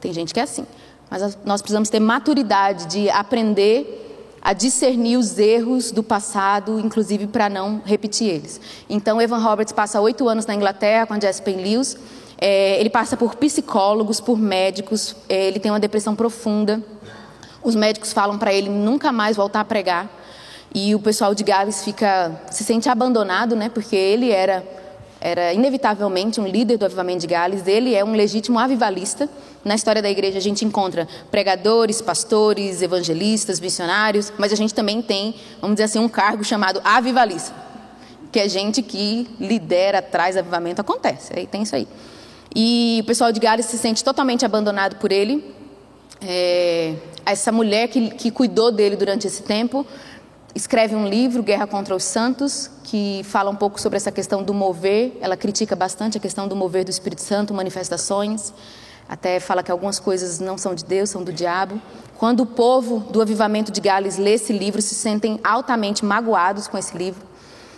Tem gente que é assim. Mas nós precisamos ter maturidade de aprender a discernir os erros do passado, inclusive para não repetir eles. Então, Evan Roberts passa oito anos na Inglaterra com a Jess Lewis. É, ele passa por psicólogos, por médicos. É, ele tem uma depressão profunda. Os médicos falam para ele nunca mais voltar a pregar. E o pessoal de Gales fica se sente abandonado, né? Porque ele era era inevitavelmente um líder do avivamento de Gales, ele é um legítimo avivalista. Na história da igreja a gente encontra pregadores, pastores, evangelistas, missionários, mas a gente também tem, vamos dizer assim, um cargo chamado avivalista, que é gente que lidera, traz avivamento, acontece, aí tem isso aí. E o pessoal de Gales se sente totalmente abandonado por ele. É, essa mulher que, que cuidou dele durante esse tempo escreve um livro, Guerra contra os Santos, que fala um pouco sobre essa questão do mover. Ela critica bastante a questão do mover do Espírito Santo, manifestações. Até fala que algumas coisas não são de Deus, são do diabo. Quando o povo do avivamento de Gales lê esse livro, se sentem altamente magoados com esse livro.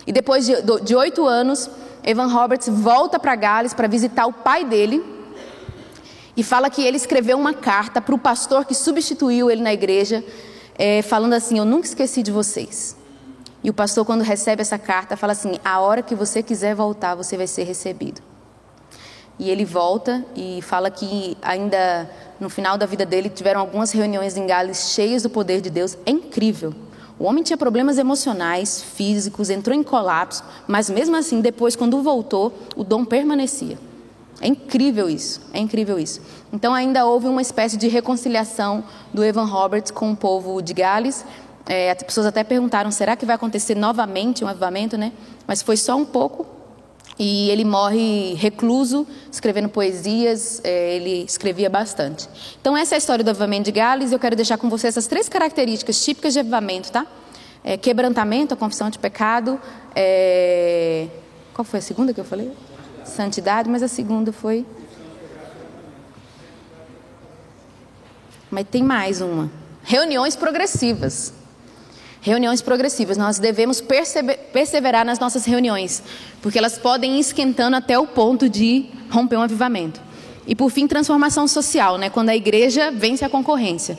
E depois de oito anos, Evan Roberts volta para Gales para visitar o pai dele. E fala que ele escreveu uma carta para o pastor que substituiu ele na igreja, é, falando assim: Eu nunca esqueci de vocês. E o pastor, quando recebe essa carta, fala assim: A hora que você quiser voltar, você vai ser recebido. E ele volta e fala que ainda no final da vida dele tiveram algumas reuniões em Gales cheias do poder de Deus. É incrível. O homem tinha problemas emocionais, físicos, entrou em colapso, mas mesmo assim, depois, quando voltou, o dom permanecia. É incrível isso, é incrível isso. Então ainda houve uma espécie de reconciliação do Evan Roberts com o povo de Gales. É, as pessoas até perguntaram, será que vai acontecer novamente um avivamento, né? Mas foi só um pouco. E ele morre recluso, escrevendo poesias, é, ele escrevia bastante. Então essa é a história do avivamento de Gales. Eu quero deixar com você essas três características típicas de avivamento, tá? É, quebrantamento, a confissão de pecado. É... Qual foi a segunda que eu falei? santidade, mas a segunda foi. Mas tem mais uma. Reuniões progressivas. Reuniões progressivas. Nós devemos perseverar nas nossas reuniões, porque elas podem ir esquentando até o ponto de romper um avivamento. E por fim, transformação social, né? quando a igreja vence a concorrência.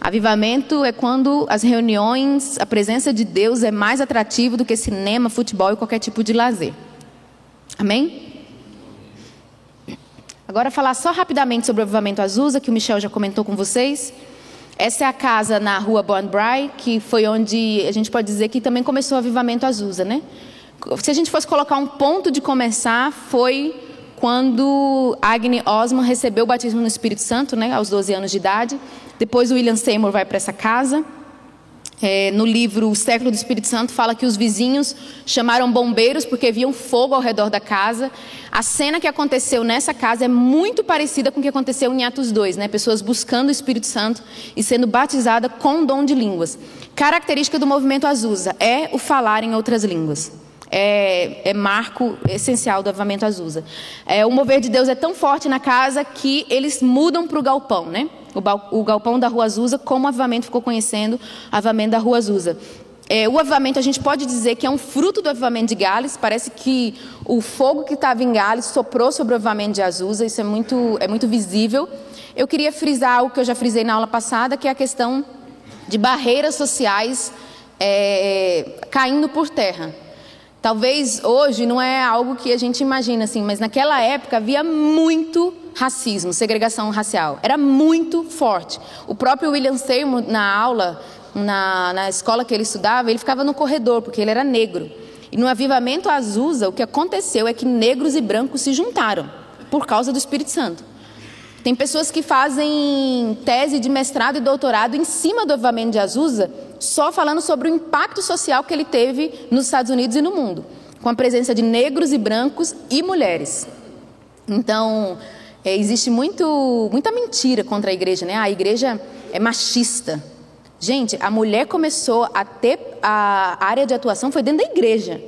Avivamento é quando as reuniões, a presença de Deus é mais atrativa do que cinema, futebol e qualquer tipo de lazer. Amém? Agora falar só rapidamente sobre o avivamento Azusa, que o Michel já comentou com vocês. Essa é a casa na rua Bonbry, que foi onde a gente pode dizer que também começou o avivamento Azusa, né? Se a gente fosse colocar um ponto de começar, foi quando Agni Osman recebeu o batismo no Espírito Santo, né, aos 12 anos de idade. Depois o William Seymour vai para essa casa. É, no livro O Século do Espírito Santo, fala que os vizinhos chamaram bombeiros porque viam fogo ao redor da casa. A cena que aconteceu nessa casa é muito parecida com o que aconteceu em Atos 2, né? pessoas buscando o Espírito Santo e sendo batizadas com dom de línguas. Característica do movimento Azusa é o falar em outras línguas. É, é, marco essencial do avamento Azusa. É, o mover de Deus é tão forte na casa que eles mudam para o galpão, né? o galpão da Rua Azusa, como o avivamento ficou conhecendo, o avivamento da Rua Azusa. É, o avivamento, a gente pode dizer que é um fruto do avivamento de Gales. Parece que o fogo que estava em Gales soprou sobre o avivamento de Azusa. Isso é muito, é muito visível. Eu queria frisar o que eu já frisei na aula passada, que é a questão de barreiras sociais é, caindo por terra. Talvez hoje não é algo que a gente imagina assim, mas naquela época havia muito racismo, segregação racial. Era muito forte. O próprio William Seymour, na aula, na, na escola que ele estudava, ele ficava no corredor, porque ele era negro. E no avivamento Azusa, o que aconteceu é que negros e brancos se juntaram, por causa do Espírito Santo. Tem pessoas que fazem tese de mestrado e doutorado em cima do avivamento de Azusa, só falando sobre o impacto social que ele teve nos Estados Unidos e no mundo, com a presença de negros e brancos e mulheres. Então, é, existe muito, muita mentira contra a igreja, né? A igreja é machista. Gente, a mulher começou a ter a área de atuação foi dentro da igreja.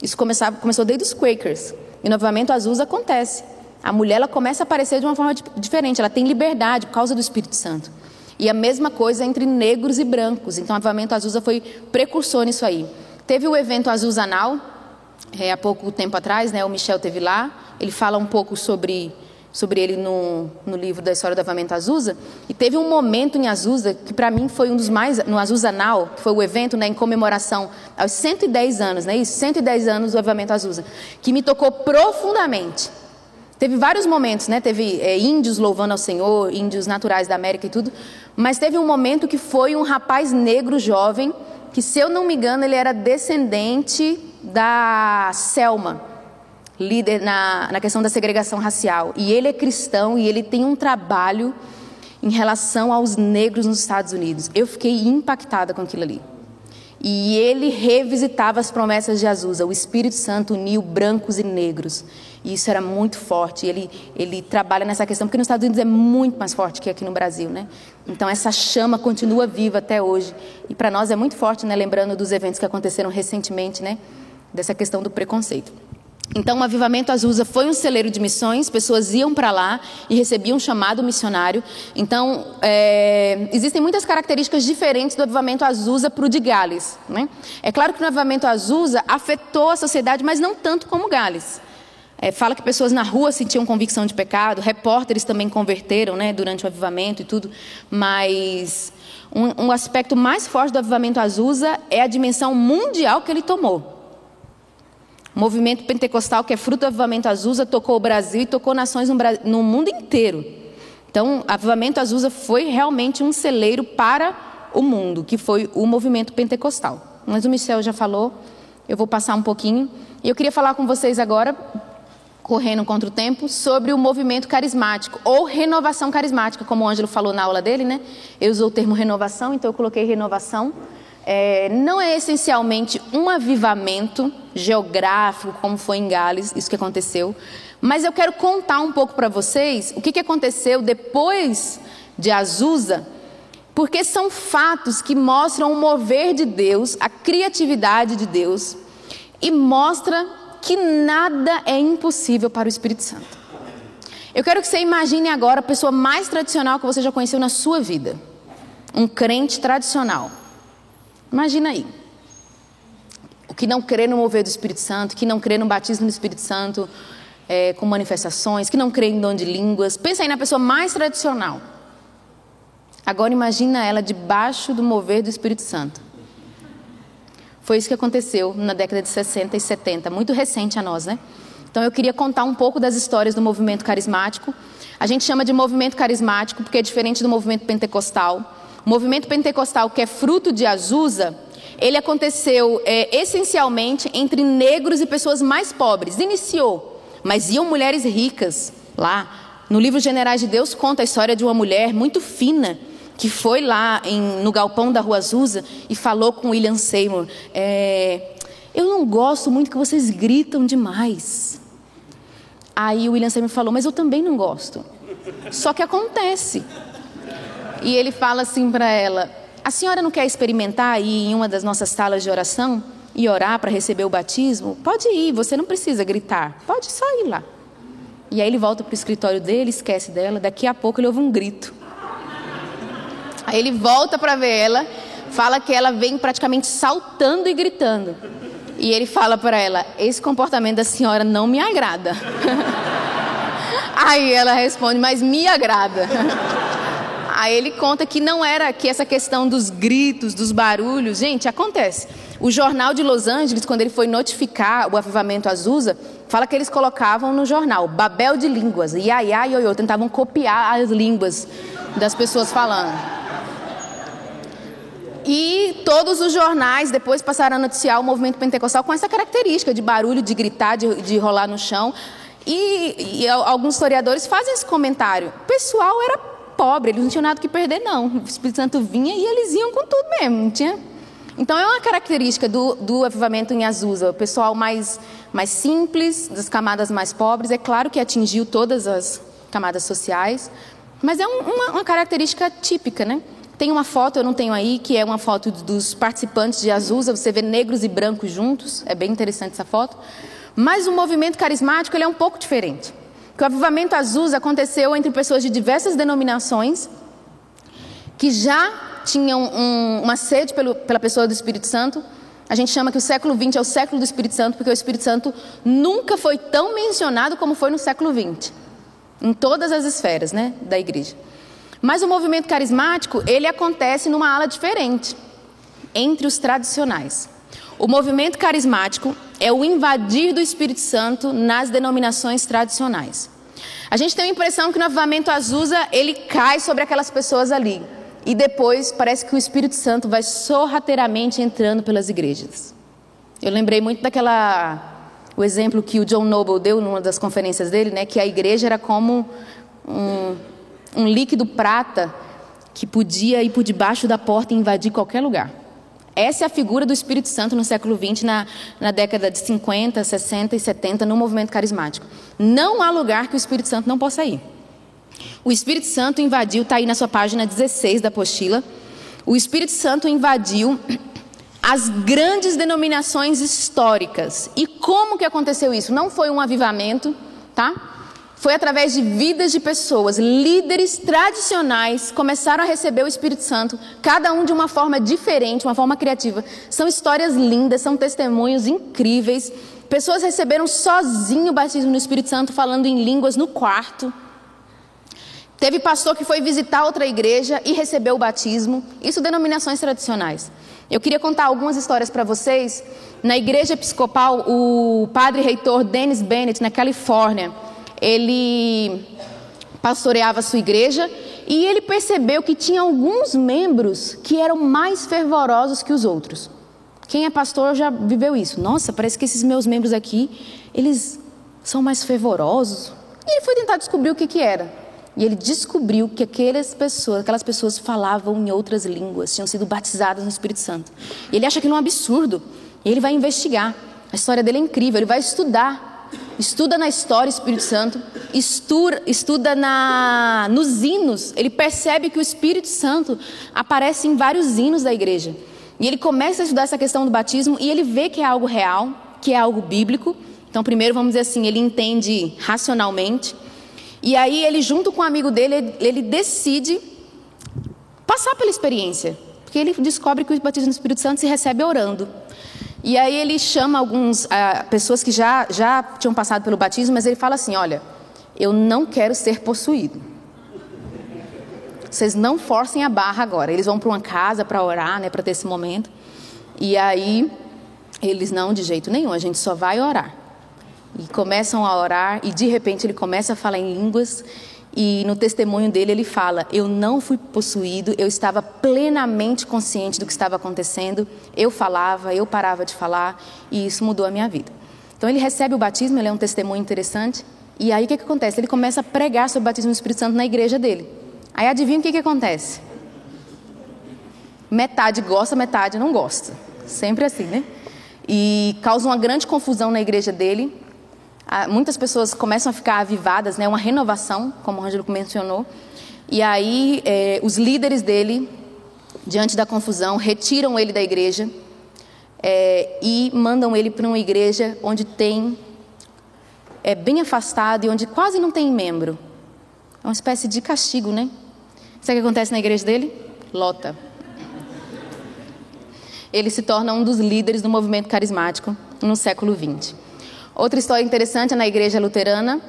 Isso começava, começou desde os Quakers. E no avivamento azul acontece. A mulher ela começa a aparecer de uma forma diferente, ela tem liberdade por causa do Espírito Santo. E a mesma coisa entre negros e brancos. Então, o Avivamento Azusa foi precursor nisso aí. Teve o evento Azusa Now, é, há pouco tempo atrás, né, o Michel teve lá. Ele fala um pouco sobre, sobre ele no, no livro da história do Avivamento Azusa. E teve um momento em Azusa que, para mim, foi um dos mais. No Azusa Now, que foi o evento né, em comemoração aos 110 anos, né, isso, 110 anos do Avivamento Azusa, que me tocou profundamente. Teve vários momentos, né? Teve é, índios louvando ao Senhor, índios naturais da América e tudo. Mas teve um momento que foi um rapaz negro jovem, que se eu não me engano, ele era descendente da Selma, líder na, na questão da segregação racial. E ele é cristão e ele tem um trabalho em relação aos negros nos Estados Unidos. Eu fiquei impactada com aquilo ali. E ele revisitava as promessas de Azusa. O Espírito Santo uniu brancos e negros. E isso era muito forte. Ele, ele trabalha nessa questão, porque nos Estados Unidos é muito mais forte que aqui no Brasil, né? Então essa chama continua viva até hoje. E para nós é muito forte, né? Lembrando dos eventos que aconteceram recentemente, né? Dessa questão do preconceito. Então, o Avivamento Azusa foi um celeiro de missões, pessoas iam para lá e recebiam um chamado missionário. Então, é, existem muitas características diferentes do Avivamento Azusa para o de Gales. Né? É claro que o Avivamento Azusa afetou a sociedade, mas não tanto como Gales. É, fala que pessoas na rua sentiam convicção de pecado, repórteres também converteram né, durante o avivamento e tudo, mas um, um aspecto mais forte do avivamento Azusa é a dimensão mundial que ele tomou. O movimento pentecostal, que é fruto do avivamento Azusa, tocou o Brasil e tocou nações no, no mundo inteiro. Então, o avivamento Azusa foi realmente um celeiro para o mundo, que foi o movimento pentecostal. Mas o Michel já falou, eu vou passar um pouquinho. E eu queria falar com vocês agora, correndo contra o tempo, sobre o movimento carismático, ou renovação carismática, como o Ângelo falou na aula dele, né? Eu usou o termo renovação, então eu coloquei renovação é, não é essencialmente um avivamento geográfico, como foi em Gales, isso que aconteceu, mas eu quero contar um pouco para vocês o que, que aconteceu depois de Azusa, porque são fatos que mostram o mover de Deus, a criatividade de Deus, e mostra que nada é impossível para o Espírito Santo. Eu quero que você imagine agora a pessoa mais tradicional que você já conheceu na sua vida. Um crente tradicional. Imagina aí. O que não crê no mover do Espírito Santo, que não crê no batismo do Espírito Santo é, com manifestações, que não crê em dom de línguas. Pensa aí na pessoa mais tradicional. Agora imagina ela debaixo do mover do Espírito Santo. Foi isso que aconteceu na década de 60 e 70, muito recente a nós, né? Então eu queria contar um pouco das histórias do movimento carismático. A gente chama de movimento carismático porque é diferente do movimento pentecostal. O movimento pentecostal, que é fruto de Azusa, ele aconteceu é, essencialmente entre negros e pessoas mais pobres. Iniciou, mas iam mulheres ricas lá. No livro Generais de Deus conta a história de uma mulher muito fina que foi lá em, no galpão da Rua Azusa e falou com William Seymour: é, Eu não gosto muito que vocês gritam demais. Aí o William Seymour falou: Mas eu também não gosto. Só que acontece. E ele fala assim para ela: A senhora não quer experimentar ir em uma das nossas salas de oração e orar para receber o batismo? Pode ir, você não precisa gritar, pode só ir lá. E aí ele volta para o escritório dele, esquece dela, daqui a pouco ele ouve um grito. Aí ele volta para ver ela, fala que ela vem praticamente saltando e gritando. E ele fala para ela: Esse comportamento da senhora não me agrada. Aí ela responde: Mas me agrada. Aí ele conta que não era que essa questão dos gritos, dos barulhos, gente, acontece. O jornal de Los Angeles, quando ele foi notificar o avivamento Azusa, fala que eles colocavam no jornal Babel de línguas, iaiá, ioiô, tentavam copiar as línguas das pessoas falando. E todos os jornais depois passaram a noticiar o movimento pentecostal com essa característica de barulho, de gritar, de, de rolar no chão. E, e, alguns historiadores fazem esse comentário. O pessoal era pobre, eles não tinham nada que perder, não. O Espírito Santo vinha e eles iam com tudo mesmo, não tinha? Então é uma característica do, do avivamento em Azusa. O pessoal mais, mais simples, das camadas mais pobres. É claro que atingiu todas as camadas sociais, mas é um, uma, uma característica típica, né? Tem uma foto, eu não tenho aí, que é uma foto dos participantes de Azusa. Você vê negros e brancos juntos. É bem interessante essa foto. Mas o movimento carismático ele é um pouco diferente. o avivamento Azusa aconteceu entre pessoas de diversas denominações que já tinham um, uma sede pelo, pela pessoa do Espírito Santo. A gente chama que o século XX é o século do Espírito Santo, porque o Espírito Santo nunca foi tão mencionado como foi no século XX, em todas as esferas né, da igreja. Mas o movimento carismático, ele acontece numa ala diferente, entre os tradicionais. O movimento carismático é o invadir do Espírito Santo nas denominações tradicionais. A gente tem a impressão que no avivamento Azusa ele cai sobre aquelas pessoas ali. E depois parece que o Espírito Santo vai sorrateiramente entrando pelas igrejas. Eu lembrei muito daquela o exemplo que o John Noble deu numa das conferências dele, né, que a igreja era como um, um líquido prata que podia ir por debaixo da porta e invadir qualquer lugar. Essa é a figura do Espírito Santo no século XX, na, na década de 50, 60 e 70, no movimento carismático. Não há lugar que o Espírito Santo não possa ir. O Espírito Santo invadiu, está aí na sua página 16 da apostila. O Espírito Santo invadiu as grandes denominações históricas. E como que aconteceu isso? Não foi um avivamento, tá? Foi através de vidas de pessoas, líderes tradicionais, começaram a receber o Espírito Santo, cada um de uma forma diferente, uma forma criativa. São histórias lindas, são testemunhos incríveis. Pessoas receberam sozinho o batismo no Espírito Santo, falando em línguas no quarto. Teve pastor que foi visitar outra igreja e recebeu o batismo. Isso denominações tradicionais. Eu queria contar algumas histórias para vocês. Na igreja episcopal, o padre reitor Dennis Bennett, na Califórnia, ele pastoreava a sua igreja e ele percebeu que tinha alguns membros que eram mais fervorosos que os outros. Quem é pastor já viveu isso. Nossa, parece que esses meus membros aqui, eles são mais fervorosos. E ele foi tentar descobrir o que, que era. E ele descobriu que aquelas pessoas, aquelas pessoas falavam em outras línguas, tinham sido batizadas no Espírito Santo. E ele acha que não é um absurdo. E ele vai investigar. A história dele é incrível. Ele vai estudar estuda na história o Espírito Santo, estuda, estuda na, nos hinos, ele percebe que o Espírito Santo aparece em vários hinos da igreja. E ele começa a estudar essa questão do batismo e ele vê que é algo real, que é algo bíblico. Então, primeiro, vamos dizer assim, ele entende racionalmente. E aí, ele, junto com um amigo dele, ele, decide passar pela experiência. Porque ele descobre que o batismo no Espírito Santo se recebe orando. E aí ele chama algumas ah, pessoas que já, já tinham passado pelo batismo, mas ele fala assim: olha, eu não quero ser possuído. Vocês não forcem a barra agora. Eles vão para uma casa para orar, né, para ter esse momento. E aí eles não, de jeito nenhum, a gente só vai orar. E começam a orar e de repente ele começa a falar em línguas e no testemunho dele ele fala: Eu não fui possuído, eu estava plenamente consciente do que estava acontecendo, eu falava, eu parava de falar e isso mudou a minha vida. Então ele recebe o batismo, ele é um testemunho interessante. E aí o que, que acontece? Ele começa a pregar sobre o batismo do Espírito Santo na igreja dele. Aí adivinha o que, que acontece? Metade gosta, metade não gosta. Sempre assim, né? E causa uma grande confusão na igreja dele muitas pessoas começam a ficar avivadas, né? Uma renovação, como o Ângelo mencionou. E aí é, os líderes dele, diante da confusão, retiram ele da igreja é, e mandam ele para uma igreja onde tem é bem afastado e onde quase não tem membro. É uma espécie de castigo, né? Sabe o que acontece na igreja dele? Lota. Ele se torna um dos líderes do movimento carismático no século XX. Outra história interessante é na igreja luterana,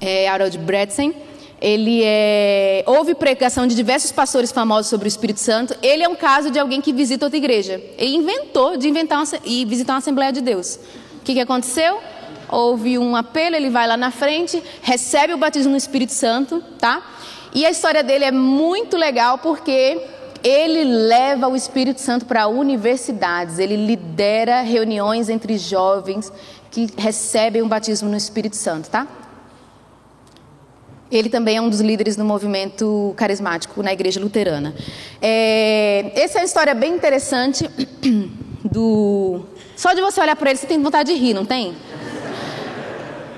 é, Harold Bredsen. Ele é, houve pregação de diversos pastores famosos sobre o Espírito Santo. Ele é um caso de alguém que visita outra igreja. Ele inventou de inventar uma, e visitar uma Assembleia de Deus. O que, que aconteceu? Houve um apelo, ele vai lá na frente, recebe o batismo no Espírito Santo, tá? E a história dele é muito legal porque ele leva o Espírito Santo para universidades, ele lidera reuniões entre jovens que recebem o batismo no Espírito Santo, tá? Ele também é um dos líderes do movimento carismático na igreja luterana. É, essa é uma história bem interessante do. Só de você olhar para ele, você tem vontade de rir, não tem?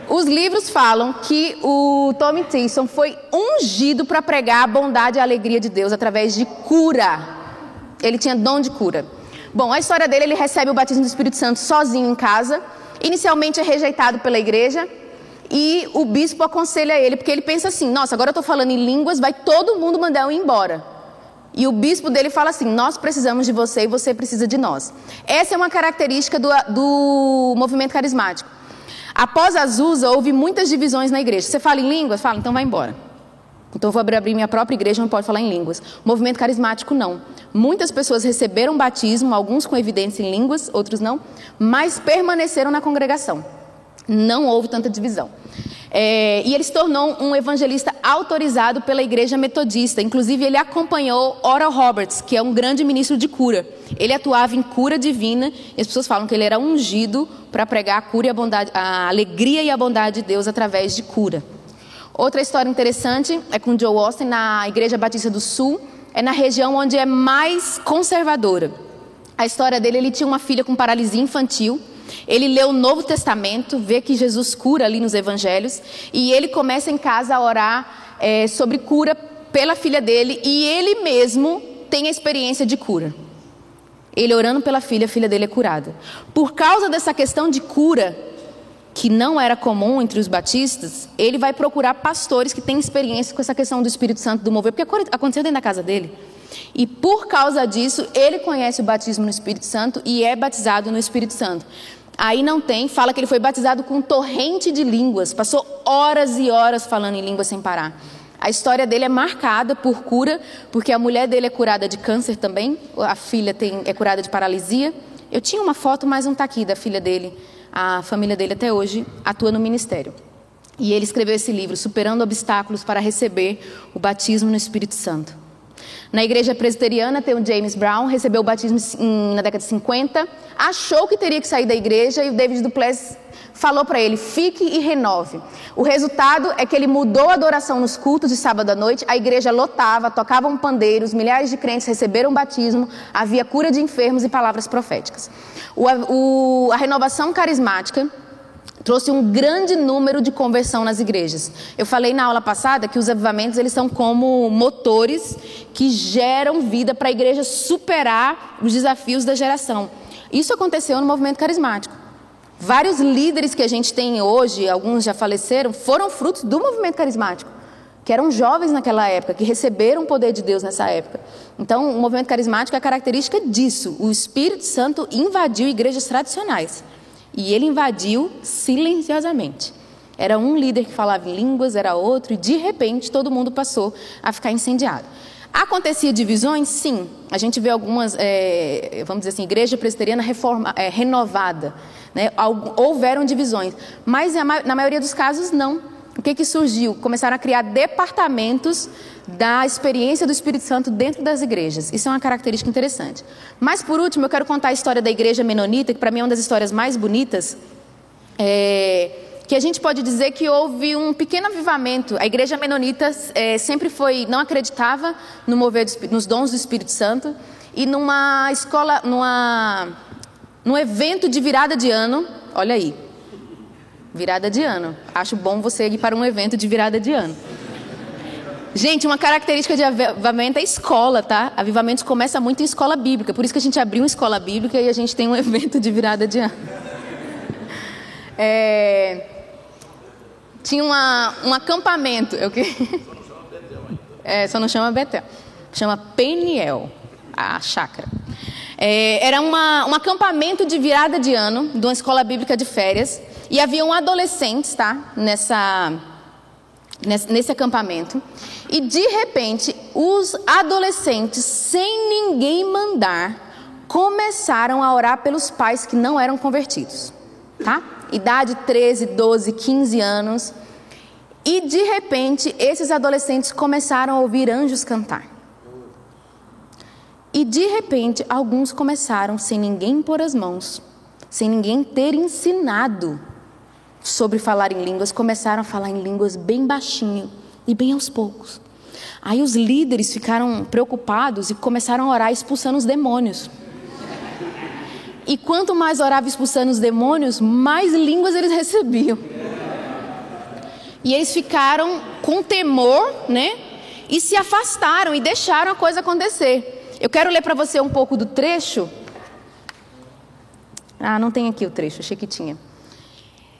Os livros falam que o Tommy Tyson foi ungido para pregar a bondade e a alegria de Deus através de cura. Ele tinha dom de cura. Bom, a história dele, ele recebe o batismo do Espírito Santo sozinho em casa. Inicialmente é rejeitado pela igreja, e o bispo aconselha ele, porque ele pensa assim: nossa, agora eu estou falando em línguas, vai todo mundo mandar eu ir embora. E o bispo dele fala assim: nós precisamos de você e você precisa de nós. Essa é uma característica do, do movimento carismático. Após Azusa, houve muitas divisões na igreja. Você fala em línguas? Fala, então vai embora. Então eu vou abrir minha própria igreja, não pode falar em línguas. Movimento carismático não. Muitas pessoas receberam batismo, alguns com evidência em línguas, outros não, mas permaneceram na congregação. Não houve tanta divisão. É, e ele se tornou um evangelista autorizado pela igreja metodista. Inclusive, ele acompanhou Oral Roberts, que é um grande ministro de cura. Ele atuava em cura divina e as pessoas falam que ele era ungido para pregar a cura e a bondade, a alegria e a bondade de Deus através de cura. Outra história interessante é com Joe Austin na Igreja Batista do Sul, é na região onde é mais conservadora. A história dele, ele tinha uma filha com paralisia infantil ele lê o Novo Testamento, vê que Jesus cura ali nos Evangelhos, e ele começa em casa a orar é, sobre cura pela filha dele, e ele mesmo tem a experiência de cura. Ele orando pela filha, a filha dele é curada. Por causa dessa questão de cura, que não era comum entre os batistas, ele vai procurar pastores que têm experiência com essa questão do Espírito Santo do mover, porque aconteceu dentro da casa dele. E por causa disso, ele conhece o batismo no Espírito Santo e é batizado no Espírito Santo. Aí não tem, fala que ele foi batizado com torrente de línguas, passou horas e horas falando em línguas sem parar. A história dele é marcada por cura, porque a mulher dele é curada de câncer também, a filha tem, é curada de paralisia. Eu tinha uma foto, mas não está aqui, da filha dele. A família dele até hoje atua no ministério. E ele escreveu esse livro, Superando Obstáculos para Receber o Batismo no Espírito Santo. Na igreja presbiteriana tem o James Brown, recebeu o batismo na década de 50, achou que teria que sair da igreja e o David Duplessis falou para ele: fique e renove. O resultado é que ele mudou a adoração nos cultos de sábado à noite, a igreja lotava, tocavam pandeiros, milhares de crentes receberam batismo, havia cura de enfermos e palavras proféticas. O, o, a renovação carismática trouxe um grande número de conversão nas igrejas. Eu falei na aula passada que os avivamentos eles são como motores que geram vida para a igreja superar os desafios da geração. Isso aconteceu no movimento carismático. Vários líderes que a gente tem hoje, alguns já faleceram, foram frutos do movimento carismático, que eram jovens naquela época, que receberam o poder de Deus nessa época. Então, o movimento carismático é característica disso. O Espírito Santo invadiu igrejas tradicionais. E ele invadiu silenciosamente. Era um líder que falava em línguas, era outro, e de repente todo mundo passou a ficar incendiado. Acontecia divisões? Sim. A gente vê algumas, é, vamos dizer assim, igreja presbiteriana reforma, é, renovada. Né? Houveram divisões. Mas na maioria dos casos, não. O que, que surgiu? Começaram a criar departamentos da experiência do Espírito Santo dentro das igrejas. Isso é uma característica interessante. Mas, por último, eu quero contar a história da igreja menonita, que para mim é uma das histórias mais bonitas. É, que a gente pode dizer que houve um pequeno avivamento. A igreja menonita é, sempre foi, não acreditava no mover nos dons do Espírito Santo. E numa escola, numa, num evento de virada de ano, olha aí, virada de ano. Acho bom você ir para um evento de virada de ano. Gente, uma característica de avivamento é escola, tá? Avivamentos começa muito em escola bíblica. Por isso que a gente abriu uma escola bíblica e a gente tem um evento de virada de ano. É... Tinha uma, um acampamento. O quê? É, só não chama Betel. Chama Peniel, a chácara. É, era uma, um acampamento de virada de ano, de uma escola bíblica de férias. E haviam adolescentes, tá? Nessa nesse acampamento. E de repente, os adolescentes, sem ninguém mandar, começaram a orar pelos pais que não eram convertidos, tá? Idade 13, 12, 15 anos. E de repente, esses adolescentes começaram a ouvir anjos cantar. E de repente, alguns começaram, sem ninguém pôr as mãos, sem ninguém ter ensinado sobre falar em línguas, começaram a falar em línguas bem baixinho e bem aos poucos. Aí os líderes ficaram preocupados e começaram a orar expulsando os demônios. E quanto mais orava expulsando os demônios, mais línguas eles recebiam. E eles ficaram com temor, né? E se afastaram e deixaram a coisa acontecer. Eu quero ler para você um pouco do trecho. Ah, não tem aqui o trecho, achei que tinha.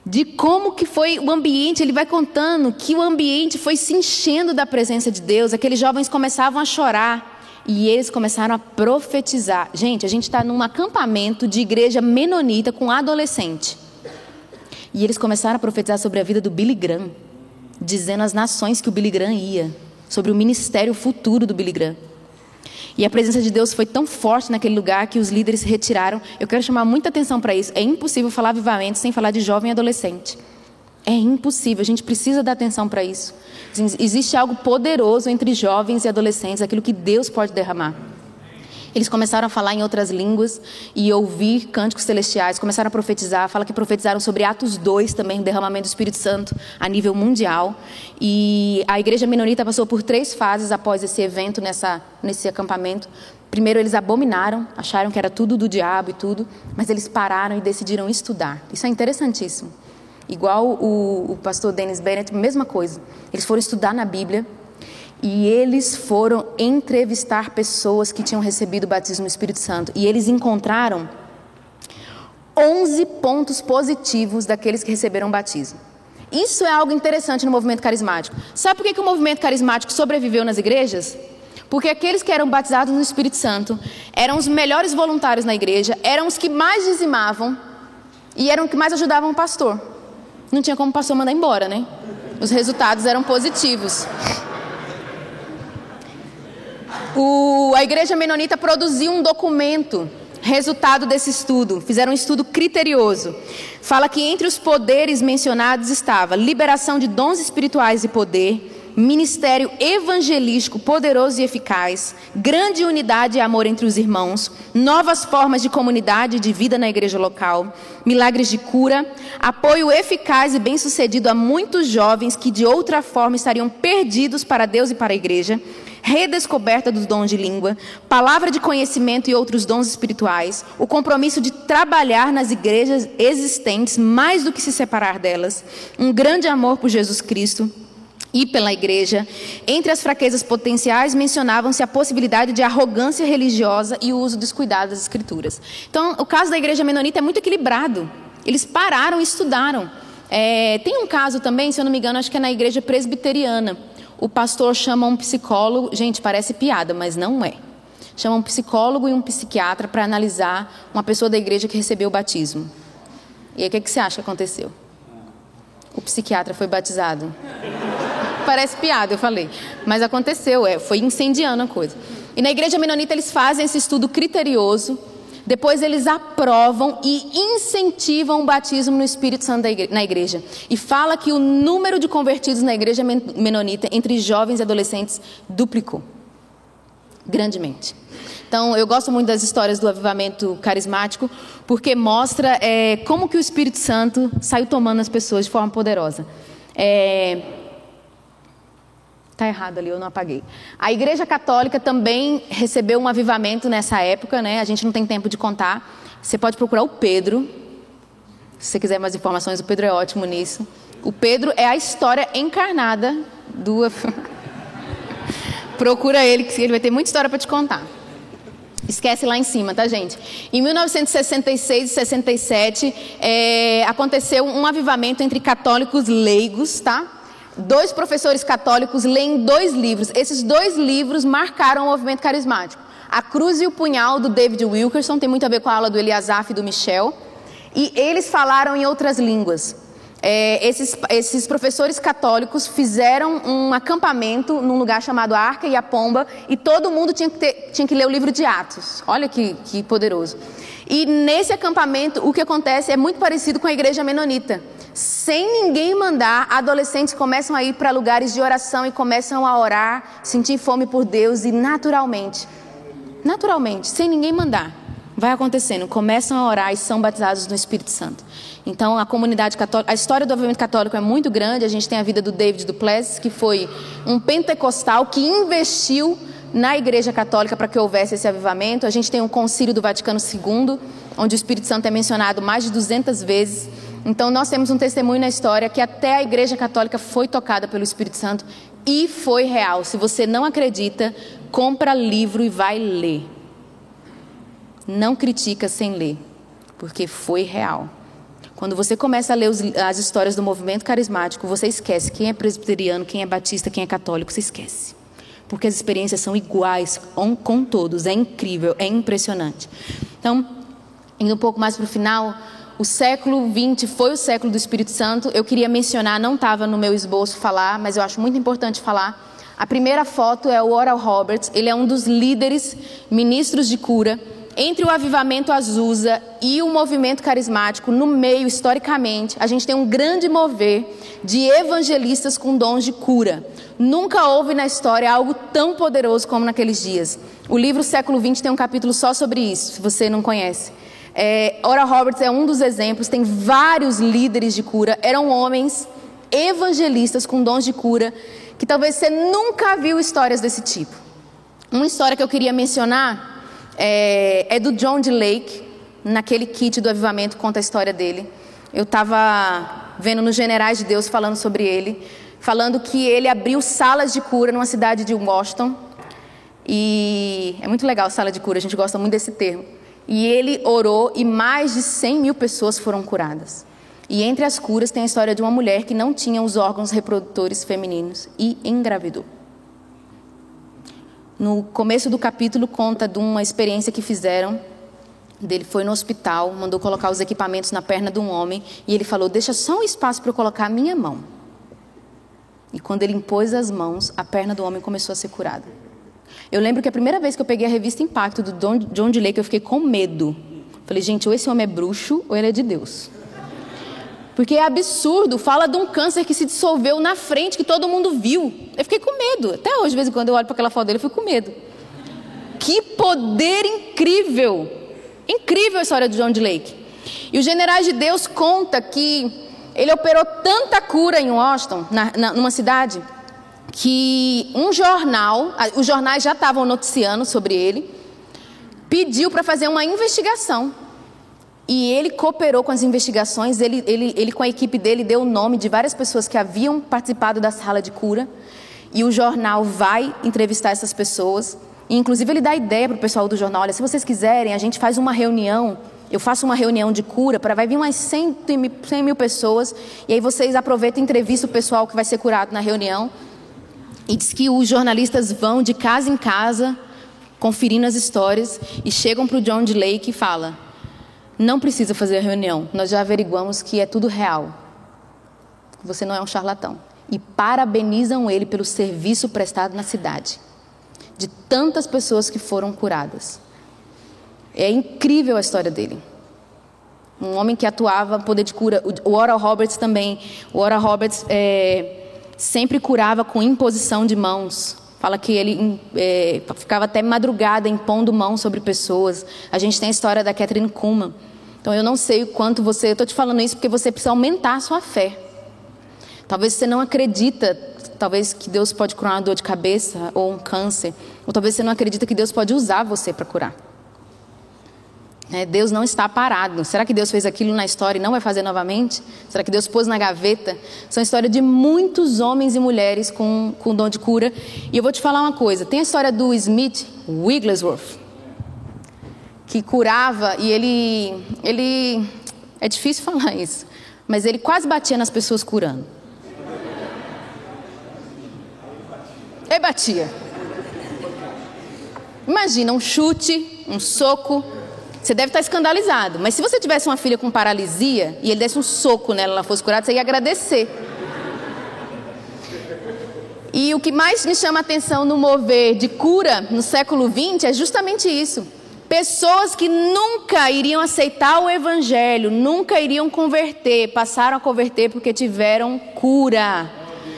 De como que foi o ambiente, ele vai contando que o ambiente foi se enchendo da presença de Deus, aqueles jovens começavam a chorar e eles começaram a profetizar. Gente, a gente está num acampamento de igreja menonita com adolescente. E eles começaram a profetizar sobre a vida do Billy Graham, dizendo às nações que o Billy Graham ia, sobre o ministério futuro do Billy Graham. E a presença de Deus foi tão forte naquele lugar que os líderes se retiraram. Eu quero chamar muita atenção para isso. É impossível falar avivamento sem falar de jovem e adolescente. É impossível, a gente precisa dar atenção para isso. Existe algo poderoso entre jovens e adolescentes, aquilo que Deus pode derramar. Eles começaram a falar em outras línguas e ouvir cânticos celestiais, começaram a profetizar. Fala que profetizaram sobre Atos 2 também, o derramamento do Espírito Santo a nível mundial. E a igreja menonita passou por três fases após esse evento, nessa, nesse acampamento. Primeiro, eles abominaram, acharam que era tudo do diabo e tudo, mas eles pararam e decidiram estudar. Isso é interessantíssimo. Igual o, o pastor Dennis Bennett, mesma coisa. Eles foram estudar na Bíblia e eles foram entrevistar pessoas que tinham recebido o batismo no Espírito Santo. E eles encontraram 11 pontos positivos daqueles que receberam o batismo. Isso é algo interessante no movimento carismático. Sabe por que, que o movimento carismático sobreviveu nas igrejas? Porque aqueles que eram batizados no Espírito Santo eram os melhores voluntários na igreja, eram os que mais dizimavam e eram os que mais ajudavam o pastor. Não tinha como o pastor mandar embora, né? Os resultados eram positivos. O, a igreja menonita produziu um documento, resultado desse estudo. Fizeram um estudo criterioso. Fala que entre os poderes mencionados estava liberação de dons espirituais e poder, ministério evangelístico poderoso e eficaz, grande unidade e amor entre os irmãos, novas formas de comunidade e de vida na igreja local, milagres de cura, apoio eficaz e bem-sucedido a muitos jovens que de outra forma estariam perdidos para Deus e para a igreja redescoberta dos dons de língua, palavra de conhecimento e outros dons espirituais, o compromisso de trabalhar nas igrejas existentes mais do que se separar delas, um grande amor por Jesus Cristo, e pela igreja. Entre as fraquezas potenciais mencionavam-se a possibilidade de arrogância religiosa e o uso descuidado das escrituras. Então, o caso da igreja menonita é muito equilibrado. Eles pararam e estudaram. É, tem um caso também, se eu não me engano, acho que é na igreja presbiteriana o pastor chama um psicólogo, gente, parece piada, mas não é. Chama um psicólogo e um psiquiatra para analisar uma pessoa da igreja que recebeu o batismo. E aí, o que, que você acha que aconteceu? O psiquiatra foi batizado. Parece piada, eu falei. Mas aconteceu, é, foi incendiando a coisa. E na igreja menonita eles fazem esse estudo criterioso depois eles aprovam e incentivam o batismo no Espírito Santo na igreja. E fala que o número de convertidos na igreja menonita entre jovens e adolescentes duplicou grandemente. Então, eu gosto muito das histórias do avivamento carismático, porque mostra é, como que o Espírito Santo saiu tomando as pessoas de forma poderosa. É, Está errado ali, eu não apaguei. A Igreja Católica também recebeu um avivamento nessa época, né? A gente não tem tempo de contar. Você pode procurar o Pedro. Se você quiser mais informações, o Pedro é ótimo nisso. O Pedro é a história encarnada do. Procura ele, que ele vai ter muita história para te contar. Esquece lá em cima, tá, gente? Em 1966 e 67, é, aconteceu um avivamento entre católicos leigos, tá? Dois professores católicos leem dois livros. Esses dois livros marcaram o movimento carismático. A Cruz e o Punhal, do David Wilkerson, tem muito a ver com a aula do Eliasaf e do Michel. E eles falaram em outras línguas. é, esses, esses professores católicos fizeram um acampamento num lugar chamado Arca e a Pomba e todo mundo tinha que, ter, tinha que ler o livro de Atos. Olha que, que poderoso. E nesse acampamento, o que acontece é muito parecido com a igreja menonita. Sem ninguém mandar, adolescentes começam a ir para lugares de oração e começam a orar, sentir fome por Deus e naturalmente, naturalmente, sem ninguém mandar, vai acontecendo. Começam a orar e são batizados no Espírito Santo. Então, a comunidade católica, a história do movimento católico é muito grande. A gente tem a vida do David Duplessis, que foi um pentecostal que investiu na Igreja Católica para que houvesse esse avivamento. A gente tem o Concílio do Vaticano II, onde o Espírito Santo é mencionado mais de 200 vezes. Então, nós temos um testemunho na história que até a Igreja Católica foi tocada pelo Espírito Santo e foi real. Se você não acredita, compra livro e vai ler. Não critica sem ler, porque foi real. Quando você começa a ler os, as histórias do movimento carismático, você esquece quem é presbiteriano, quem é batista, quem é católico, você esquece porque as experiências são iguais com todos. É incrível, é impressionante. Então, indo um pouco mais para o final, o século XX foi o século do Espírito Santo. Eu queria mencionar, não estava no meu esboço falar, mas eu acho muito importante falar. A primeira foto é o Oral Roberts. Ele é um dos líderes ministros de cura entre o avivamento Azusa e o movimento carismático, no meio, historicamente, a gente tem um grande mover de evangelistas com dons de cura. Nunca houve na história algo tão poderoso como naqueles dias. O livro Século XX tem um capítulo só sobre isso, se você não conhece. É, Ora Roberts é um dos exemplos, tem vários líderes de cura, eram homens evangelistas com dons de cura, que talvez você nunca viu histórias desse tipo. Uma história que eu queria mencionar é, é do John D. Lake, naquele kit do avivamento, conta a história dele. Eu estava vendo nos Generais de Deus falando sobre ele, falando que ele abriu salas de cura numa cidade de Washington. E é muito legal sala de cura, a gente gosta muito desse termo. E ele orou e mais de 100 mil pessoas foram curadas. E entre as curas tem a história de uma mulher que não tinha os órgãos reprodutores femininos e engravidou. No começo do capítulo conta de uma experiência que fizeram. Ele foi no hospital, mandou colocar os equipamentos na perna de um homem e ele falou: "Deixa só um espaço para eu colocar a minha mão". E quando ele impôs as mãos, a perna do homem começou a ser curada. Eu lembro que a primeira vez que eu peguei a revista Impacto do John D. Lake, eu fiquei com medo. Falei, gente, ou esse homem é bruxo ou ele é de Deus. Porque é absurdo, fala de um câncer que se dissolveu na frente, que todo mundo viu. Eu fiquei com medo. Até hoje, de vez em quando, eu olho para aquela foto dele, eu fico com medo. Que poder incrível! Incrível a história de John de Lake. E os generais de Deus conta que ele operou tanta cura em Washington, na, na, numa cidade, que um jornal, os jornais já estavam noticiando sobre ele, pediu para fazer uma investigação e ele cooperou com as investigações, ele, ele, ele com a equipe dele deu o nome de várias pessoas que haviam participado da sala de cura. E o jornal vai entrevistar essas pessoas. E, inclusive, ele dá ideia para o pessoal do jornal: olha, se vocês quiserem, a gente faz uma reunião. Eu faço uma reunião de cura para vai vir umas 100 mil, 100 mil pessoas. E aí vocês aproveitam e entrevistam o pessoal que vai ser curado na reunião. E diz que os jornalistas vão de casa em casa, conferindo as histórias, e chegam para o John de Lake e falam: não precisa fazer a reunião, nós já averiguamos que é tudo real. Você não é um charlatão. E parabenizam ele pelo serviço prestado na cidade, de tantas pessoas que foram curadas. É incrível a história dele. Um homem que atuava poder de cura. O Oral Roberts também. O Oral Roberts é, sempre curava com imposição de mãos. Fala que ele é, ficava até madrugada impondo mão sobre pessoas. A gente tem a história da Catherine Kuhlman. Então eu não sei o quanto você. Eu estou te falando isso porque você precisa aumentar a sua fé. Talvez você não acredita, talvez que Deus pode curar uma dor de cabeça ou um câncer, ou talvez você não acredita que Deus pode usar você para curar. É, Deus não está parado. Será que Deus fez aquilo na história e não vai fazer novamente? Será que Deus pôs na gaveta? São histórias de muitos homens e mulheres com, com dom de cura. E eu vou te falar uma coisa: tem a história do Smith Wigglesworth, que curava e ele. ele é difícil falar isso, mas ele quase batia nas pessoas curando. Ele batia. Imagina um chute, um soco Você deve estar escandalizado. Mas se você tivesse uma filha com paralisia e ele desse um soco nela, ela fosse curada, você ia agradecer. E o que mais me chama a atenção no mover de cura no século XX é justamente isso. Pessoas que nunca iriam aceitar o evangelho, nunca iriam converter, passaram a converter porque tiveram cura.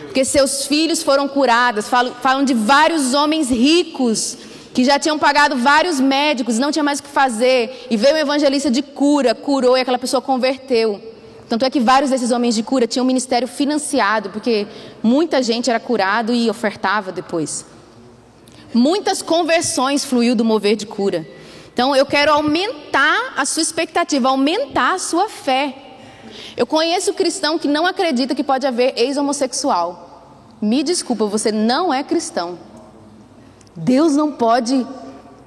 Porque seus filhos foram curados. Falam, falam de vários homens ricos que já tinham pagado vários médicos, não tinha mais o que fazer. E veio um evangelista de cura, curou e aquela pessoa converteu. Tanto é que vários desses homens de cura tinham um ministério financiado, porque muita gente era curado e ofertava depois. Muitas conversões fluiu do mover de cura. Então eu quero aumentar a sua expectativa, aumentar a sua fé. Eu conheço cristão que não acredita que pode haver ex-homossexual. Me desculpa, você não é cristão. Deus não pode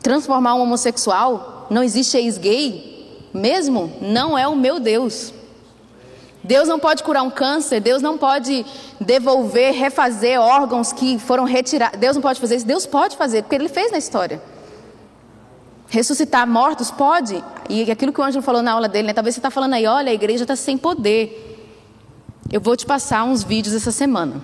transformar um homossexual. Não existe ex-gay. Mesmo não é o meu Deus. Deus não pode curar um câncer, Deus não pode devolver, refazer órgãos que foram retirados. Deus não pode fazer isso, Deus pode fazer, porque Ele fez na história. Ressuscitar mortos pode, e aquilo que o Ângelo falou na aula dele, né? talvez você está falando aí, olha, a igreja está sem poder. Eu vou te passar uns vídeos essa semana.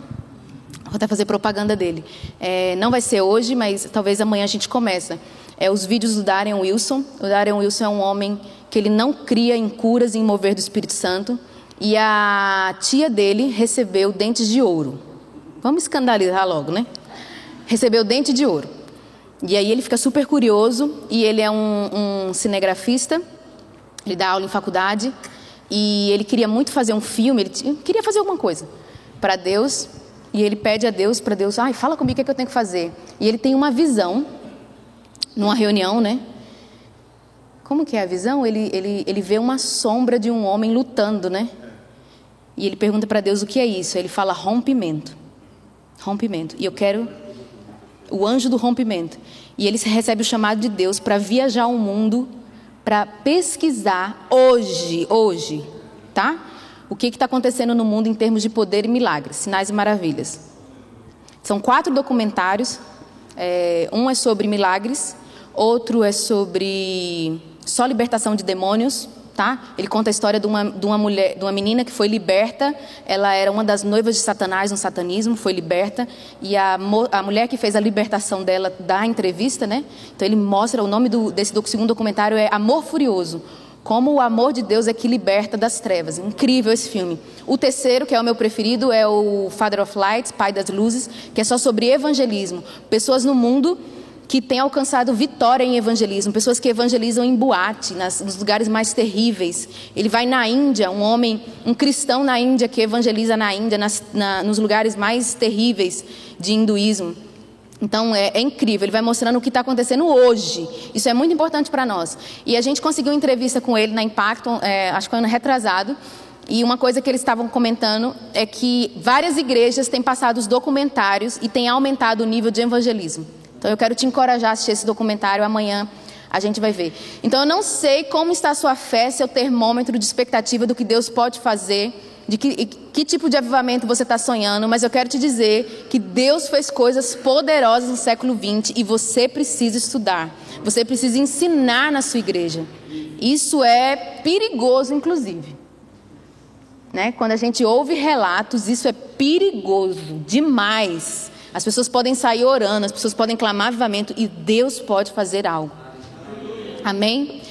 Vou até fazer propaganda dele. É, não vai ser hoje, mas talvez amanhã a gente começa. É os vídeos do Darren Wilson. O Darren Wilson é um homem que ele não cria em curas e em mover do Espírito Santo. E a tia dele recebeu dentes de ouro. Vamos escandalizar logo, né? Recebeu dente de ouro. E aí ele fica super curioso e ele é um, um cinegrafista. Ele dá aula em faculdade e ele queria muito fazer um filme. Ele queria fazer alguma coisa para Deus e ele pede a Deus para Deus, ai, fala comigo o que, é que eu tenho que fazer. E ele tem uma visão numa reunião, né? Como que é a visão? Ele, ele, ele vê uma sombra de um homem lutando, né? E ele pergunta para Deus o que é isso. Ele fala rompimento. Rompimento. E eu quero o anjo do rompimento. E ele recebe o chamado de Deus para viajar ao mundo, para pesquisar hoje, hoje, tá? O que está acontecendo no mundo em termos de poder e milagres, sinais e maravilhas. São quatro documentários. É, um é sobre milagres, outro é sobre só libertação de demônios, Tá? Ele conta a história de uma, de uma mulher, de uma menina que foi liberta. Ela era uma das noivas de Satanás no satanismo, foi liberta. E a, a mulher que fez a libertação dela dá a entrevista, né? Então ele mostra o nome do, desse segundo documentário é Amor Furioso. Como o amor de Deus é que liberta das trevas. Incrível esse filme. O terceiro, que é o meu preferido, é o Father of Lights, Pai das Luzes, que é só sobre evangelismo. Pessoas no mundo que têm alcançado vitória em evangelismo, pessoas que evangelizam em boate, nas, nos lugares mais terríveis. Ele vai na Índia, um homem, um cristão na Índia que evangeliza na Índia, nas, na, nos lugares mais terríveis de hinduísmo. Então é, é, incrível, ele vai mostrando o que está acontecendo hoje. Isso é muito importante para nós. E a gente conseguiu uma entrevista com ele na Impacto, é, acho que foi ano retrasado. E uma coisa que eles estavam comentando é que várias igrejas têm passado os documentários e têm aumentado o nível de evangelismo. Então eu quero te encorajar a assistir esse documentário amanhã. A gente vai ver. Então eu não sei como está a sua fé, seu termômetro de expectativa do que Deus pode fazer, de que, que tipo de avivamento você está sonhando, mas eu quero te dizer que Deus fez coisas poderosas no século XX e você precisa estudar. Você precisa ensinar na sua igreja. Isso é perigoso, inclusive. Né? Quando a gente ouve relatos, isso é perigoso demais. As pessoas podem sair orando, as pessoas podem clamar avivamento e Deus pode fazer algo. Amém?